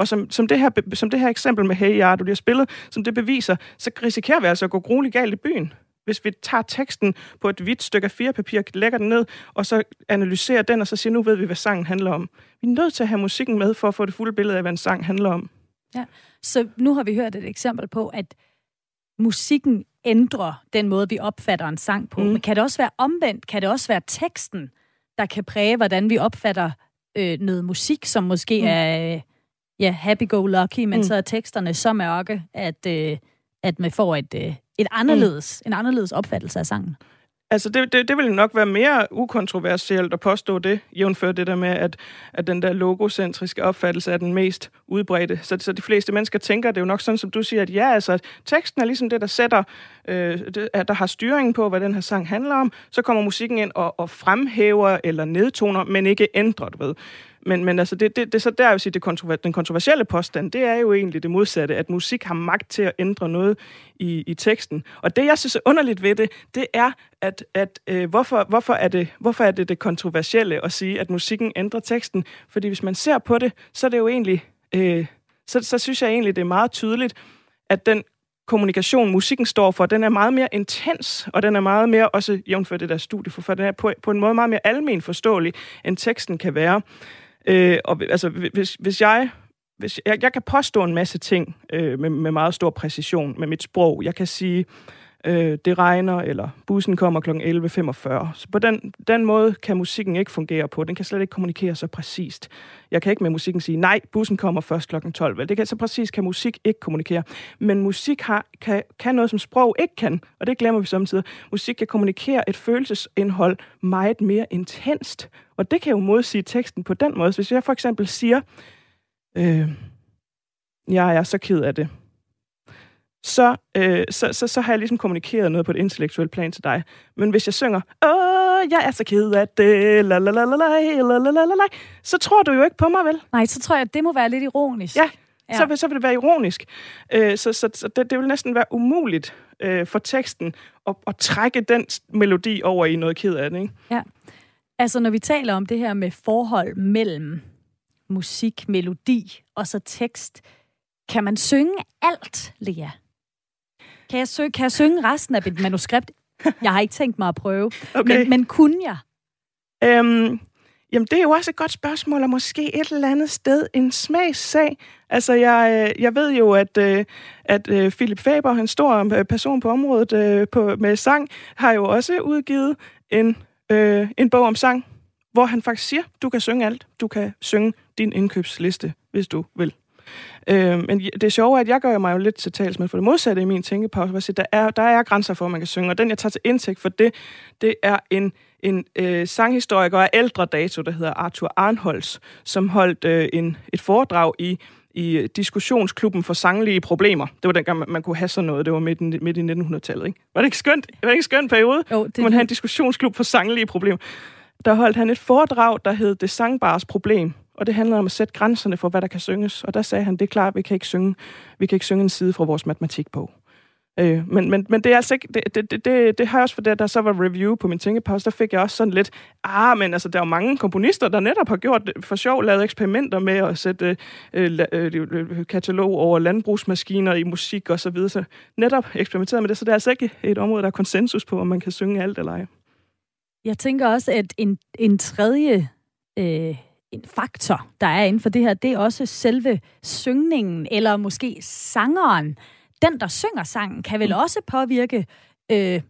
Og som, som, det her, som det her eksempel med Hey Ja, du lige har spillet, som det beviser, så risikerer vi altså at gå grueligt galt i byen. Hvis vi tager teksten på et hvidt stykke af firepapir, lægger den ned, og så analyserer den, og så siger, nu ved vi, hvad sangen handler om. Vi er nødt til at have musikken med, for at få det fulde billede af, hvad en sang handler om.
Ja, så nu har vi hørt et eksempel på, at musikken ændrer den måde, vi opfatter en sang på. Mm. Men kan det også være omvendt? Kan det også være teksten, der kan præge, hvordan vi opfatter øh, noget musik, som måske mm. er ja, happy-go-lucky, men mm. så er teksterne så mørke, at, øh, at man får et, øh, et anderledes, mm. en anderledes opfattelse af sangen?
Altså, det, det, det vil nok være mere ukontroversielt at påstå det, jævnfør det der med, at, at den der logocentriske opfattelse er den mest udbredte. Så, så de fleste mennesker tænker, det er jo nok sådan, som du siger, at ja, altså, at teksten er ligesom det, der sætter, øh, det, at der har styringen på, hvad den her sang handler om. Så kommer musikken ind og, og fremhæver eller nedtoner, men ikke ændrer, du ved. Men, men altså, det, det, det er så der, jeg vil sige, det kontrover, den kontroversielle påstand, det er jo egentlig det modsatte, at musik har magt til at ændre noget i, i teksten. Og det, jeg synes er underligt ved det, det er, at, at øh, hvorfor, hvorfor, er det, hvorfor er det det kontroversielle at sige, at musikken ændrer teksten? Fordi hvis man ser på det, så er det jo egentlig, øh, så, så synes jeg egentlig, det er meget tydeligt, at den kommunikation, musikken står for, den er meget mere intens, og den er meget mere, også jævnført det der studie, for den er på, på en måde meget mere almen forståelig, end teksten kan være. Øh, og altså, hvis, hvis jeg hvis, jeg, jeg kan påstå en masse ting øh, med, med meget stor præcision med mit sprog. Jeg kan sige, øh, det regner, eller bussen kommer kl. 11.45. Så på den, den måde kan musikken ikke fungere på. Den kan slet ikke kommunikere så præcist. Jeg kan ikke med musikken sige, nej, bussen kommer først kl. 12. Vel? Det kan, så præcis kan musik ikke kommunikere. Men musik har, kan, kan noget, som sprog ikke kan, og det glemmer vi samtidig. Musik kan kommunikere et følelsesindhold meget mere intenst, og det kan jo modsige teksten på den måde. Så hvis jeg for eksempel siger, øh, jeg er så ked af det, så, øh, så, så, så har jeg ligesom kommunikeret noget på et intellektuelt plan til dig. Men hvis jeg synger, åh, jeg er så ked af det, la la la la la la la la så tror du jo ikke på mig, vel?
Nej, så tror jeg, at det må være lidt ironisk.
Ja, ja. Så, vil, så vil det være ironisk. Øh, så så, så det, det vil næsten være umuligt øh, for teksten at, at trække den melodi over i noget ked af det, ikke?
Ja. Altså, når vi taler om det her med forhold mellem musik, melodi og så tekst, kan man synge alt, Lea? Kan jeg, kan jeg synge resten af mit manuskript? Jeg har ikke tænkt mig at prøve. Okay. Men, men kunne jeg?
Øhm, jamen, det er jo også et godt spørgsmål, og måske et eller andet sted en smagssag. Altså, jeg, øh, jeg ved jo, at, øh, at øh, Philip Faber, en stor person på området på, med sang, har jo også udgivet en, øh, en bog om sang, hvor han faktisk siger, du kan synge alt. Du kan synge din indkøbsliste, hvis du vil. Øh, men det sjove er, at jeg gør mig jo lidt til talsmand for det modsatte i min tænkepause. Der er, der er grænser for, at man kan synge, og den, jeg tager til indtægt for det, det er en, en øh, sanghistoriker af ældre dato, der hedder Arthur Arnholz, som holdt øh, en, et foredrag i i diskussionsklubben for sanglige problemer. Det var dengang, man, man kunne have sådan noget. Det var midt, midt i 1900-tallet, ikke? Var det ikke skønt? Var det ikke skønt periode? Jo, det... Man have en diskussionsklub for sanglige problemer. Der holdt han et foredrag, der hed Det Sangbares Problem og det handlede om at sætte grænserne for, hvad der kan synges. Og der sagde han, det er klart, vi kan ikke synge, vi kan ikke synge en side fra vores matematikbog. Øh, men, men, men det er altså ikke, det, det, det, det, det har jeg også for det, der så var review på min tænkepause, der fik jeg også sådan lidt, ah, men altså, der er jo mange komponister, der netop har gjort for sjov, lavet eksperimenter med at sætte øh, øh, øh, katalog over landbrugsmaskiner i musik og så videre, så netop eksperimenteret med det, så det er altså ikke et område, der er konsensus på, om man kan synge alt eller ej.
Jeg tænker også, at en, en tredje øh, en faktor, der er inden for det her, det er også selve syngningen, eller måske sangeren. Den, der synger sangen, kan vel mm. også påvirke, øh,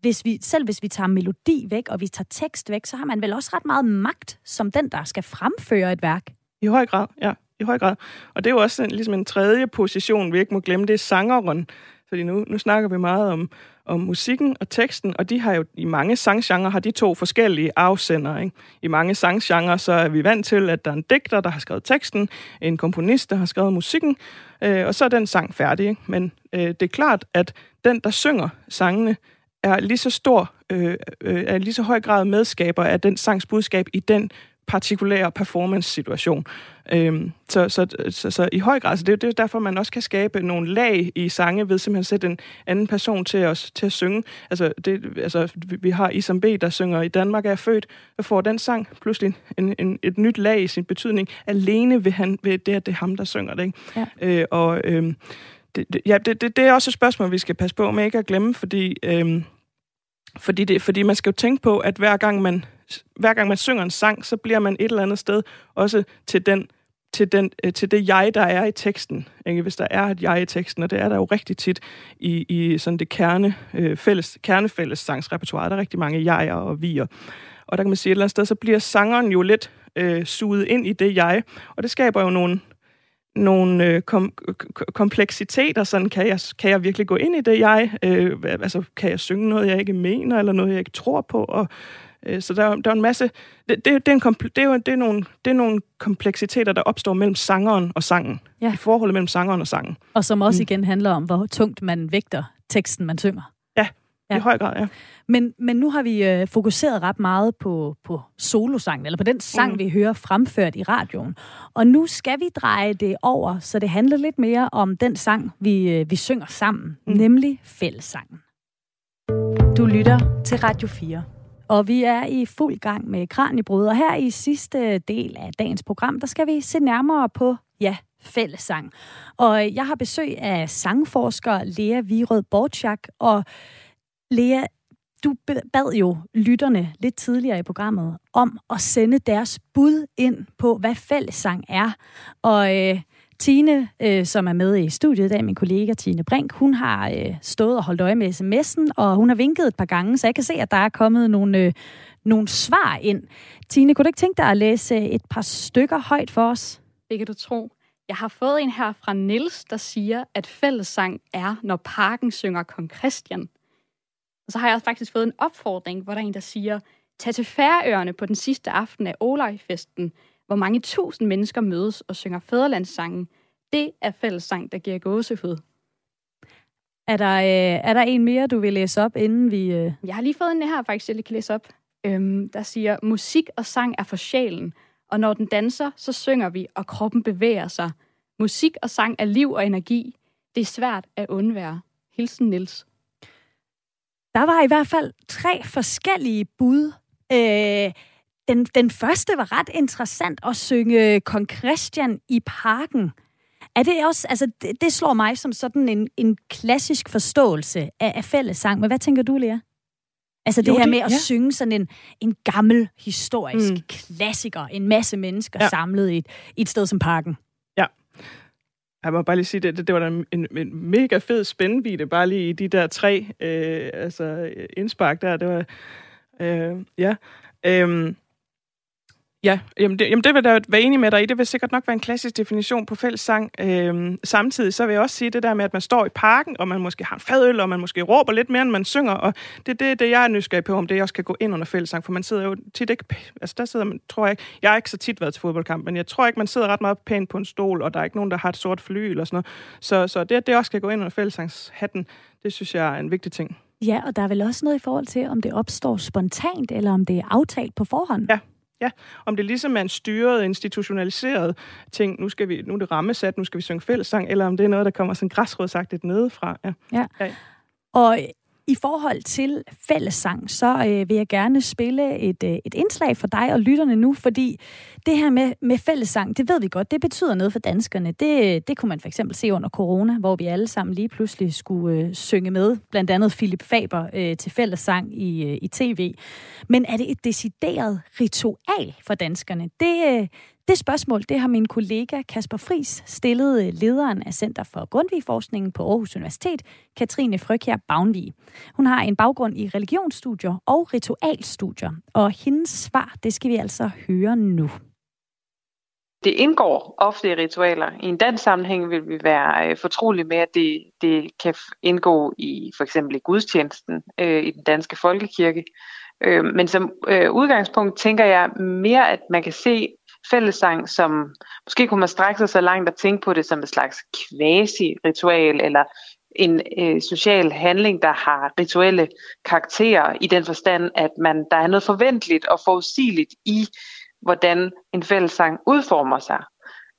hvis vi, selv hvis vi tager melodi væk, og vi tager tekst væk, så har man vel også ret meget magt, som den, der skal fremføre et værk.
I høj grad, ja. I høj grad. Og det er jo også en, ligesom en tredje position, vi ikke må glemme, det er sangeren. Fordi nu, nu snakker vi meget om, om musikken og teksten, og de har jo i mange sanggenre har de to forskellige afsendere. Ikke? I mange sanggenre så er vi vant til, at der er en digter, der har skrevet teksten, en komponist, der har skrevet musikken, øh, og så er den sang færdig. Ikke? Men øh, det er klart, at den, der synger sangene, er lige så stor, øh, øh, er lige så høj grad medskaber af den sangs budskab i den partikulære performance-situation. Øhm, så, så, så, så i høj grad, så det, det er derfor, man også kan skabe nogle lag i sange ved simpelthen at sætte en anden person til os til at synge. Altså, det, altså vi, vi har Isam B., der synger i Danmark er født, og får den sang pludselig en, en, et nyt lag i sin betydning, alene ved, han, ved det, at det er ham, der synger det. Ikke? Ja. Øh, og øhm, det, det, ja, det, det, det er også et spørgsmål, vi skal passe på med ikke at glemme, fordi, øhm, fordi, det, fordi man skal jo tænke på, at hver gang man hver gang man synger en sang, så bliver man et eller andet sted også til den til, den, øh, til det jeg, der er i teksten. Ikke? Hvis der er et jeg i teksten, og det er der jo rigtig tit i, i sådan det kerne, øh, fælles, kernefælles sangsrepertoire. Der er rigtig mange jeger og vier. Og der kan man sige, et eller andet sted, så bliver sangeren jo lidt øh, suget ind i det jeg, og det skaber jo nogle, nogle øh, kom, kompleksiteter, sådan kan jeg, kan jeg virkelig gå ind i det jeg, øh, altså kan jeg synge noget, jeg ikke mener, eller noget, jeg ikke tror på, og så der, der er en masse... Det, det, det, er en kompl- det, er det, er nogle, det er nogle kompleksiteter, der opstår mellem sangeren og sangen. Ja. I forholdet mellem sangeren og sangen.
Og som også mm. igen handler om, hvor tungt man vægter teksten, man synger.
Ja, ja. i høj grad, ja.
Men, men nu har vi øh, fokuseret ret meget på, på solosangen, eller på den sang, mm. vi hører fremført i radioen. Og nu skal vi dreje det over, så det handler lidt mere om den sang, vi, øh, vi synger sammen, mm. nemlig fællessangen. Du lytter til Radio 4. Og vi er i fuld gang med Kranjebrud, og her i sidste del af dagens program, der skal vi se nærmere på, ja, fællesang. Og jeg har besøg af sangforsker Lea Virød Borchak, og Lea, du bad jo lytterne lidt tidligere i programmet om at sende deres bud ind på, hvad fællesang er. Og øh, Tine, øh, som er med i studiet i dag, min kollega Tine Brink, hun har øh, stået og holdt øje med sms'en, og hun har vinket et par gange, så jeg kan se, at der er kommet nogle, øh, nogle svar ind. Tine, kunne du ikke tænke dig at læse øh, et par stykker højt for os?
Det kan du tro. Jeg har fået en her fra Nils, der siger, at fællessang er, når parken synger Kong Christian. Og så har jeg også faktisk fået en opfordring, hvor der er en, der siger, tag til Færøerne på den sidste aften af Olajfesten, hvor mange tusind mennesker mødes og synger fædrelandssangen. Det er fællessang, der giver gåsehud.
Er der, øh, er der en mere, du vil læse op, inden vi... Øh...
Jeg har lige fået en her, faktisk, jeg lige kan læse op. Øhm, der siger, musik og sang er for sjælen, og når den danser, så synger vi, og kroppen bevæger sig. Musik og sang er liv og energi. Det er svært at undvære. Hilsen Nils.
Der var i hvert fald tre forskellige bud. Øh, den, den første var ret interessant at synge Kong Christian i parken. Er det også, altså det, det slår mig som sådan en, en klassisk forståelse af, af fællessang. Men hvad tænker du, Lea? Altså det jo, her med at ja. synge sådan en, en gammel historisk mm. klassiker, en masse mennesker ja. samlet i et, i et sted som parken.
Ja. Jeg må bare lige sige, det, det, det var en, en, en mega fed spændvidde, bare lige i de der tre øh, altså indspark der. Det var, øh, ja. Øh, Ja, jamen det, jamen det vil jeg være enig med dig i. Det vil sikkert nok være en klassisk definition på fællessang. Øhm, samtidig så vil jeg også sige det der med, at man står i parken, og man måske har en fadøl, og man måske råber lidt mere, end man synger. Og det er det, det, jeg er nysgerrig på, om det også kan gå ind under fællessang. For man sidder jo tit ikke... Altså der sidder man, tror jeg ikke... Jeg har ikke så tit været til fodboldkamp, men jeg tror ikke, man sidder ret meget pænt på en stol, og der er ikke nogen, der har et sort fly eller sådan noget. Så, så det, det også kan gå ind under fællessangshatten, det synes jeg er en vigtig ting.
Ja, og der er vel også noget i forhold til, om det opstår spontant, eller om det er aftalt på forhånd.
Ja, Ja, om det ligesom er en styret, institutionaliseret ting, nu, skal vi, nu er det rammesat, nu skal vi synge fællessang, eller om det er noget, der kommer sådan græsrådsagtigt nedefra. Ja.
ja. ja. Og i forhold til fællessang, så øh, vil jeg gerne spille et, øh, et indslag for dig og lytterne nu, fordi det her med, med fællessang, det ved vi godt, det betyder noget for danskerne. Det, det kunne man for eksempel se under corona, hvor vi alle sammen lige pludselig skulle øh, synge med, blandt andet Philip Faber øh, til fællessang i, øh, i tv. Men er det et decideret ritual for danskerne? Det, øh, det spørgsmål, det har min kollega Kasper Fris stillet øh, lederen af Center for Grundtvig-forskningen på Aarhus Universitet, Katrine Frøkjær Bavnvig. Hun har en baggrund i religionsstudier og ritualstudier, og hendes svar, det skal vi altså høre nu.
Det indgår ofte i ritualer. I en dansk sammenhæng vil vi være øh, fortrolige med, at det, det kan indgå i for eksempel i gudstjenesten øh, i den danske folkekirke. Øh, men som øh, udgangspunkt tænker jeg mere, at man kan se fællesang, som måske kunne man strække sig så langt at tænke på det som et slags quasi-ritual, eller en øh, social handling, der har rituelle karakterer i den forstand, at man der er noget forventeligt og forudsigeligt i, hvordan en fællessang udformer sig.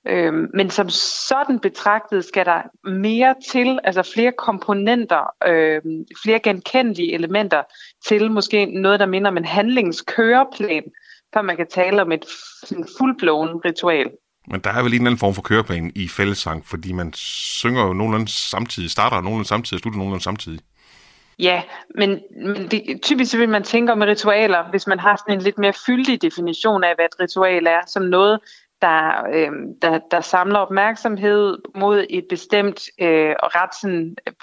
Øhm, men som sådan betragtet skal der mere til, altså flere komponenter, øhm, flere genkendelige elementer til måske noget, der minder om en handlingskøreplan, før man kan tale om et fuldblåen ritual.
Men der er vel en eller anden form for køreplan i fællessang, fordi man synger jo nogenlunde samtidig, starter nogenlunde samtidig og slutter nogenlunde samtidig.
Ja, men, men det, typisk vil man tænke om ritualer, hvis man har sådan en lidt mere fyldig definition af, hvad et ritual er, som noget, der, øh, der, der samler opmærksomhed mod et bestemt øh, og ret sådan, øh,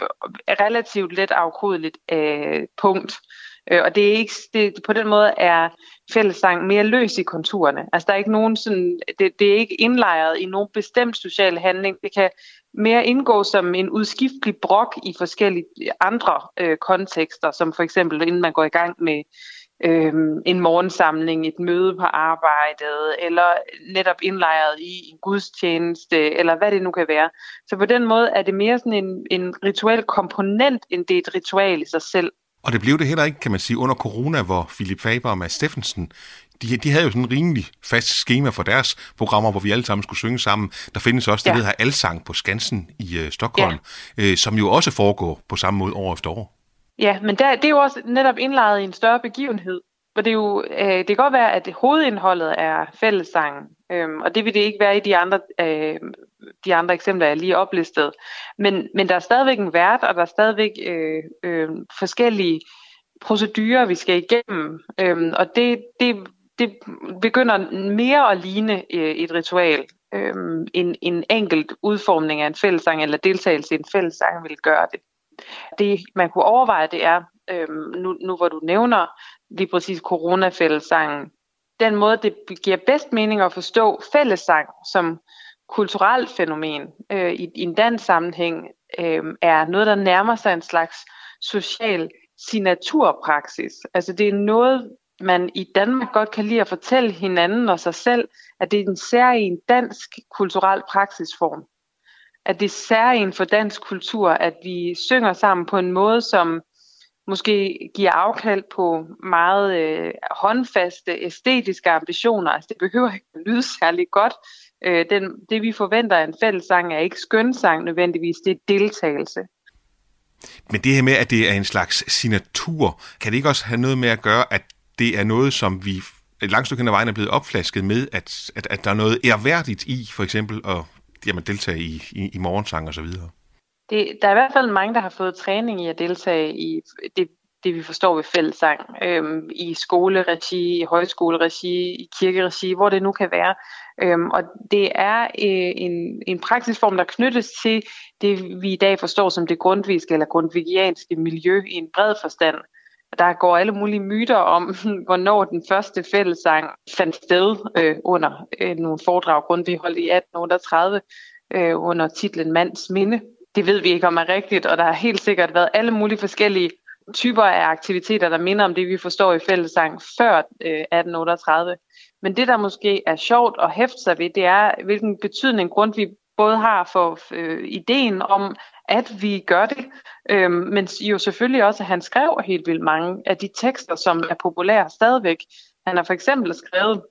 relativt let afkodeligt øh, punkt. Øh, Øh, og det er ikke, det, på den måde er fællessang mere løs i konturerne. Altså der er ikke nogen sådan, det, det er ikke indlejret i nogen bestemt social handling. Det kan mere indgå som en udskiftelig brok i forskellige andre øh, kontekster, som for eksempel inden man går i gang med øh, en morgensamling, et møde på arbejdet, eller netop indlejret i en gudstjeneste, eller hvad det nu kan være. Så på den måde er det mere sådan en, en rituel komponent, end det er et ritual i sig selv.
Og det blev det heller ikke, kan man sige, under corona, hvor Philip Faber og Mads Steffensen, de, de havde jo sådan en rimelig fast schema for deres programmer, hvor vi alle sammen skulle synge sammen. Der findes også det, ja. der hedder Alsang på Skansen i uh, Stockholm, ja. øh, som jo også foregår på samme måde år efter år.
Ja, men der, det er jo også netop indlejet i en større begivenhed. For det, er jo, øh, det kan godt være, at hovedindholdet er fællessang, øh, og det vil det ikke være i de andre, øh, de andre eksempler, jeg lige oplistet. Men, men der er stadigvæk en vært, og der er stadigvæk øh, øh, forskellige procedurer, vi skal igennem. Øh, og det, det, det begynder mere at ligne øh, et ritual. Øh, en, en enkelt udformning af en fællessang, eller deltagelse i en fællessang vil gøre det. Det, man kunne overveje, det er, øh, nu, nu hvor du nævner lige præcis coronafællesangen, den måde, det giver bedst mening at forstå fællessang som kulturelt fænomen øh, i, i en dansk sammenhæng, øh, er noget, der nærmer sig en slags social signaturpraksis. Altså det er noget, man i Danmark godt kan lide at fortælle hinanden og sig selv, at det er en særlig dansk kulturel praksisform at det er særlig for dansk kultur, at vi synger sammen på en måde, som måske giver afkald på meget øh, håndfaste æstetiske ambitioner. Altså, det behøver ikke at lyde særlig godt. Øh, den, det vi forventer af en fællessang er ikke skønsang nødvendigvis, det er deltagelse.
Men det her med, at det er en slags signatur, kan det ikke også have noget med at gøre, at det er noget, som vi et langt stykke hen ad vejen er blevet opflasket med, at, at, at der er noget erhverdigt i, for eksempel at jamen, deltage i, i, i morgensang og så videre?
Det, der er i hvert fald mange, der har fået træning i at deltage i det, det vi forstår ved fællesang, øhm, i skoleregi, i højskoleregi, i kirkeregi, hvor det nu kan være. Øhm, og det er øh, en, en praksisform, der knyttes til det, vi i dag forstår som det grundviske eller grundvigianske miljø i en bred forstand. Der går alle mulige myter om, hvornår den første fællesang fandt sted øh, under øh, nogle foredrag, vi holdt i 1838 øh, under titlen Mands Minde. Det ved vi ikke om er rigtigt, og der har helt sikkert været alle mulige forskellige typer af aktiviteter, der minder om det, vi forstår i fællesang før øh, 1838. Men det, der måske er sjovt at hæfte sig ved, det er, hvilken betydning Grundtvig både har for øh, ideen om, at vi gør det, øh, men jo selvfølgelig også, at han skrev helt vildt mange af de tekster, som er populære stadigvæk. Han har for eksempel skrevet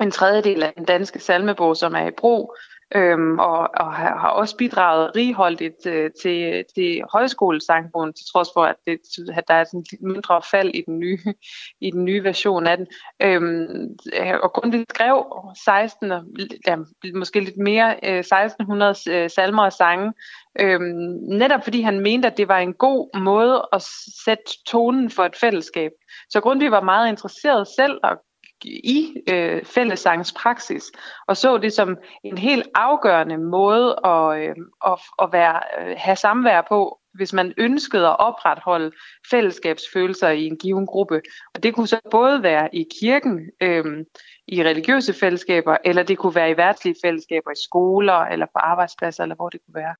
en tredjedel af den danske salmebog, som er i brug, øhm, og, og har også bidraget righoldigt øh, til, til højskolesangbogen, til trods for, at, det, at der er sådan lidt mindre fald i den nye, i den nye version af den. Øhm, øh, og Grundtvig skrev 16, ja, måske lidt mere, øh, 1600 øh, salmer og sange, øhm, netop fordi han mente, at det var en god måde at sætte tonen for et fællesskab. Så Grundtvig var meget interesseret selv og i øh, fællessangspraksis, og så det som en helt afgørende måde at, øh, at, at være, øh, have samvær på, hvis man ønskede at opretholde fællesskabsfølelser i en given gruppe. Og det kunne så både være i kirken, øh, i religiøse fællesskaber, eller det kunne være i værtslige fællesskaber i skoler, eller på arbejdspladser, eller hvor det kunne være.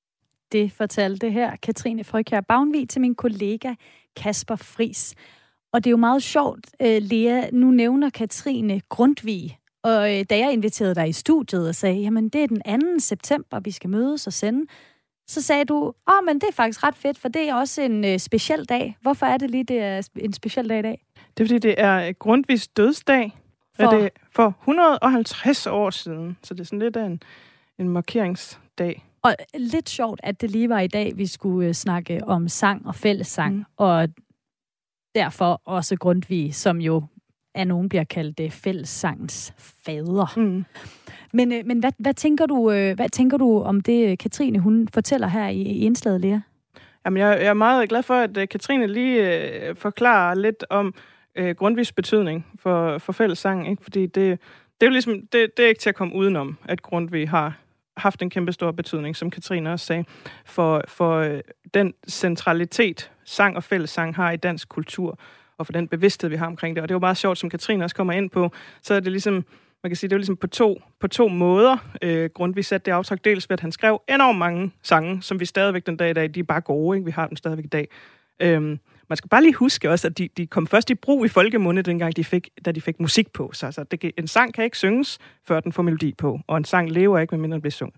Det fortalte her Katrine Frøkjær Bagnvig til min kollega Kasper Fris. Og det er jo meget sjovt, øh, Lea, nu nævner Katrine Grundtvig, og øh, da jeg inviterede dig i studiet og sagde, jamen det er den 2. september, vi skal mødes og sende, så sagde du, åh, oh, men det er faktisk ret fedt, for det er også en øh, speciel dag. Hvorfor er det lige, det er en speciel dag i dag?
Det er, fordi det er Grundtvigs dødsdag. For, er det for 150 år siden, så det er sådan lidt af en, en markeringsdag.
Og lidt sjovt, at det lige var i dag, vi skulle øh, snakke om sang og fællessang, mm. og derfor også Grundtvig, som jo af nogen bliver kaldt det fællessangens fader. Mm. Men, øh, men hvad, hvad, tænker du, øh, hvad tænker du om det, Katrine hun fortæller her i, i indslaget, Lea?
Jamen, jeg, jeg er meget glad for, at Katrine lige øh, forklarer lidt om øh, Grundtvigs betydning for, for fællessang, ikke? fordi det, det er jo ligesom, det, det er ikke til at komme udenom, at Grundtvig har haft en kæmpe stor betydning, som Katrine også sagde, for, for øh, den centralitet, sang og fællessang har i dansk kultur, og for den bevidsthed, vi har omkring det. Og det var meget sjovt, som Katrine også kommer ind på, så er det ligesom, man kan sige, det er ligesom på to, på to måder. Øh, Grundtvig satte det aftryk dels ved, at han skrev enormt mange sange, som vi stadigvæk den dag i dag, de er bare gode, ikke? vi har dem stadigvæk i dag. Øhm, man skal bare lige huske også, at de, de kom først i brug i folkemunde, dengang de fik, da de fik musik på. Så altså, det, en sang kan ikke synges, før den får melodi på, og en sang lever ikke, medmindre den bliver sunget.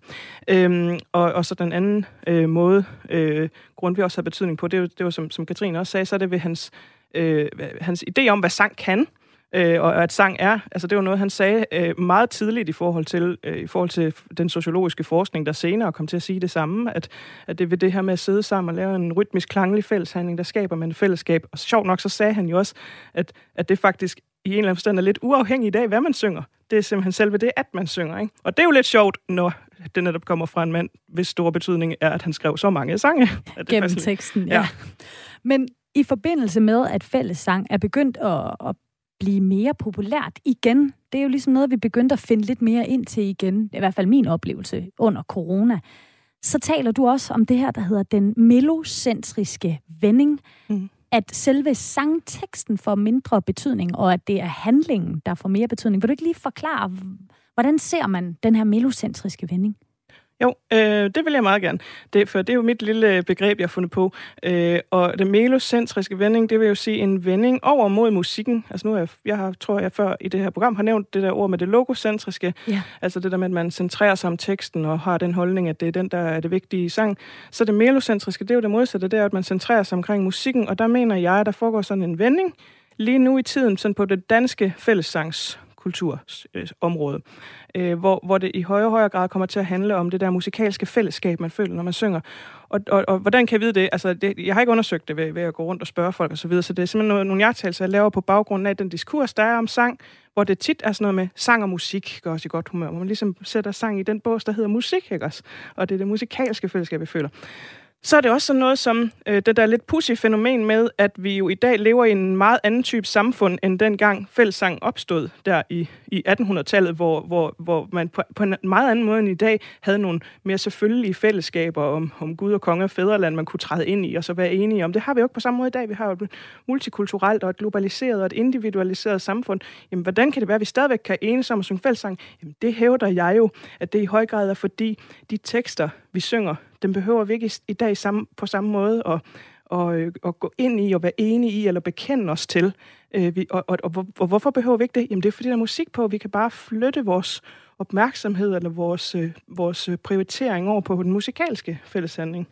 Øhm, og, og så den anden øh, måde, øh, Grundtvig også har betydning på, det, er det var, som, som Katrine også sagde, så er det ved hans, øh, hans idé om, hvad sang kan, øh, og at sang er, altså det var noget, han sagde øh, meget tidligt i forhold, til, øh, i forhold til den sociologiske forskning, der senere kom til at sige det samme, at, at det ved det her med at sidde sammen og lave en rytmisk klanglig fælleshandling, der skaber man et fællesskab. Og sjovt nok, så sagde han jo også, at, at det faktisk i en eller anden forstand er lidt uafhængigt af, hvad man synger. Det er simpelthen selve det, at man synger. Ikke? Og det er jo lidt sjovt, når det netop kommer fra en mand, hvis store betydning er, at han skrev så mange sange.
Gennem teksten, ja. ja. Men i forbindelse med, at fællessang er begyndt at, at blive mere populært igen. Det er jo ligesom noget, vi begyndte at finde lidt mere ind til igen. I hvert fald min oplevelse under corona. Så taler du også om det her, der hedder den melocentriske vending. Mm. At selve sangteksten får mindre betydning, og at det er handlingen, der får mere betydning. Vil du ikke lige forklare, hvordan ser man den her melocentriske vending?
Jo, øh, det vil jeg meget gerne. Det, for det er jo mit lille begreb, jeg har fundet på. Øh, og den melocentriske vending, det vil jo sige en vending over mod musikken. Altså nu jeg, jeg har, tror jeg før i det her program har nævnt det der ord med det logocentriske. Ja. Altså det der med, at man centrerer sig om teksten og har den holdning, at det er den, der er det vigtige i sang. Så det melocentriske, det er jo det modsatte, det er, at man centrerer sig omkring musikken. Og der mener jeg, at der foregår sådan en vending lige nu i tiden sådan på det danske fællessangs kulturområde, øh, hvor, hvor det i højere og højere grad kommer til at handle om det der musikalske fællesskab, man føler, når man synger. Og, og, og hvordan kan jeg vide det? Altså, det, jeg har ikke undersøgt det ved, ved at gå rundt og spørge folk osv., så, videre, så det er simpelthen nogle, nogle jagttagelser, jeg laver på baggrunden af den diskurs, der er om sang, hvor det tit er sådan noget med sang og musik, gør os i godt humør, hvor man ligesom sætter sang i den bås, der hedder musik, ikke også? Og det er det musikalske fællesskab, vi føler så er det også sådan noget som øh, det der lidt pussy fænomen med, at vi jo i dag lever i en meget anden type samfund, end dengang fællessang opstod der i, i 1800-tallet, hvor, hvor, hvor man på, på en meget anden måde end i dag havde nogle mere selvfølgelige fællesskaber om, om Gud og konge og fædreland, man kunne træde ind i og så være enige om. Det har vi jo ikke på samme måde i dag. Vi har jo et multikulturelt og et globaliseret og et individualiseret samfund. Jamen, hvordan kan det være, at vi stadigvæk kan enes om at synge fællessang? Jamen, det hævder jeg jo, at det i høj grad er fordi de tekster, vi synger, den behøver vi ikke i dag samme, på samme måde at, og, øh, at gå ind i og være enige i eller bekende os til. Øh, vi, og, og, og, og hvorfor behøver vi ikke det? Jamen det er fordi, der er musik på. Vi kan bare flytte vores opmærksomhed eller vores, øh, vores prioritering over på den musikalske fælleshandling.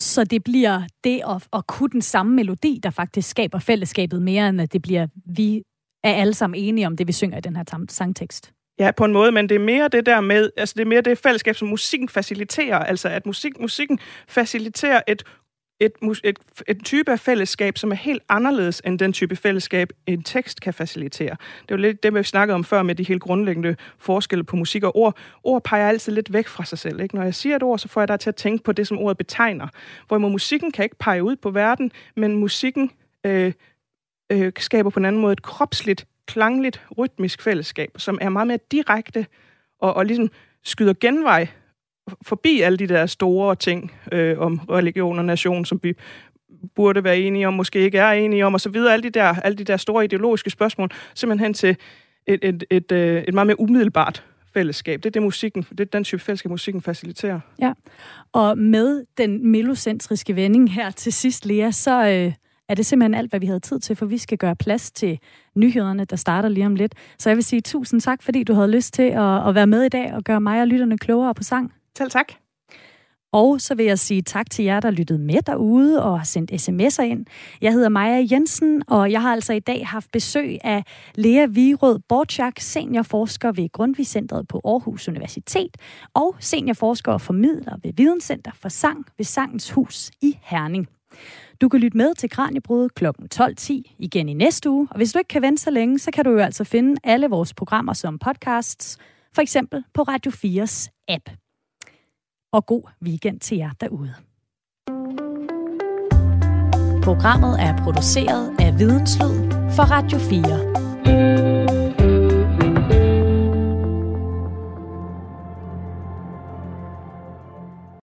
Så det bliver det at, at kunne den samme melodi, der faktisk skaber fællesskabet mere, end at det bliver, vi er alle sammen enige om det, vi synger i den her sangtekst.
Ja, på en måde, men det er mere det der med, altså det er mere det fællesskab, som musikken faciliterer, altså at musik, musikken faciliterer et et, et, et type af fællesskab, som er helt anderledes end den type fællesskab, en tekst kan facilitere. Det er jo lidt det, vi snakkede om før med de helt grundlæggende forskelle på musik og ord. Ord peger altid lidt væk fra sig selv. Ikke? Når jeg siger et ord, så får jeg dig til at tænke på det, som ordet betegner. Hvorimod musikken kan ikke pege ud på verden, men musikken øh, øh, skaber på en anden måde et kropsligt klangligt, rytmisk fællesskab, som er meget mere direkte og, og ligesom skyder genvej forbi alle de der store ting øh, om religion og nation, som vi burde være enige om, måske ikke er enige om, og så videre. Alle de der, alle de der store ideologiske spørgsmål, simpelthen til et, et, et, øh, et, meget mere umiddelbart fællesskab. Det er det musikken, det er den type fællesskab, musikken faciliterer.
Ja, og med den melocentriske vending her til sidst, Lea, så, øh, er det simpelthen alt, hvad vi havde tid til, for vi skal gøre plads til nyhederne, der starter lige om lidt. Så jeg vil sige tusind tak, fordi du havde lyst til at, at være med i dag og gøre mig og lytterne klogere på sang.
Selv tak.
Og så vil jeg sige tak til jer, der lyttede med derude og har sendt sms'er ind. Jeg hedder Maja Jensen, og jeg har altså i dag haft besøg af Lea Virød Borchak, seniorforsker ved Grundtvig Centret på Aarhus Universitet, og seniorforsker og formidler ved Videnscenter for Sang ved Sangens Hus i Herning. Du kan lytte med til Kranjebrud kl. 12.10 igen i næste uge, og hvis du ikke kan vente så længe, så kan du jo altså finde alle vores programmer som podcasts, for eksempel på Radio 4's app og god weekend til jer derude. Programmet er produceret af Videnslyd for Radio 4.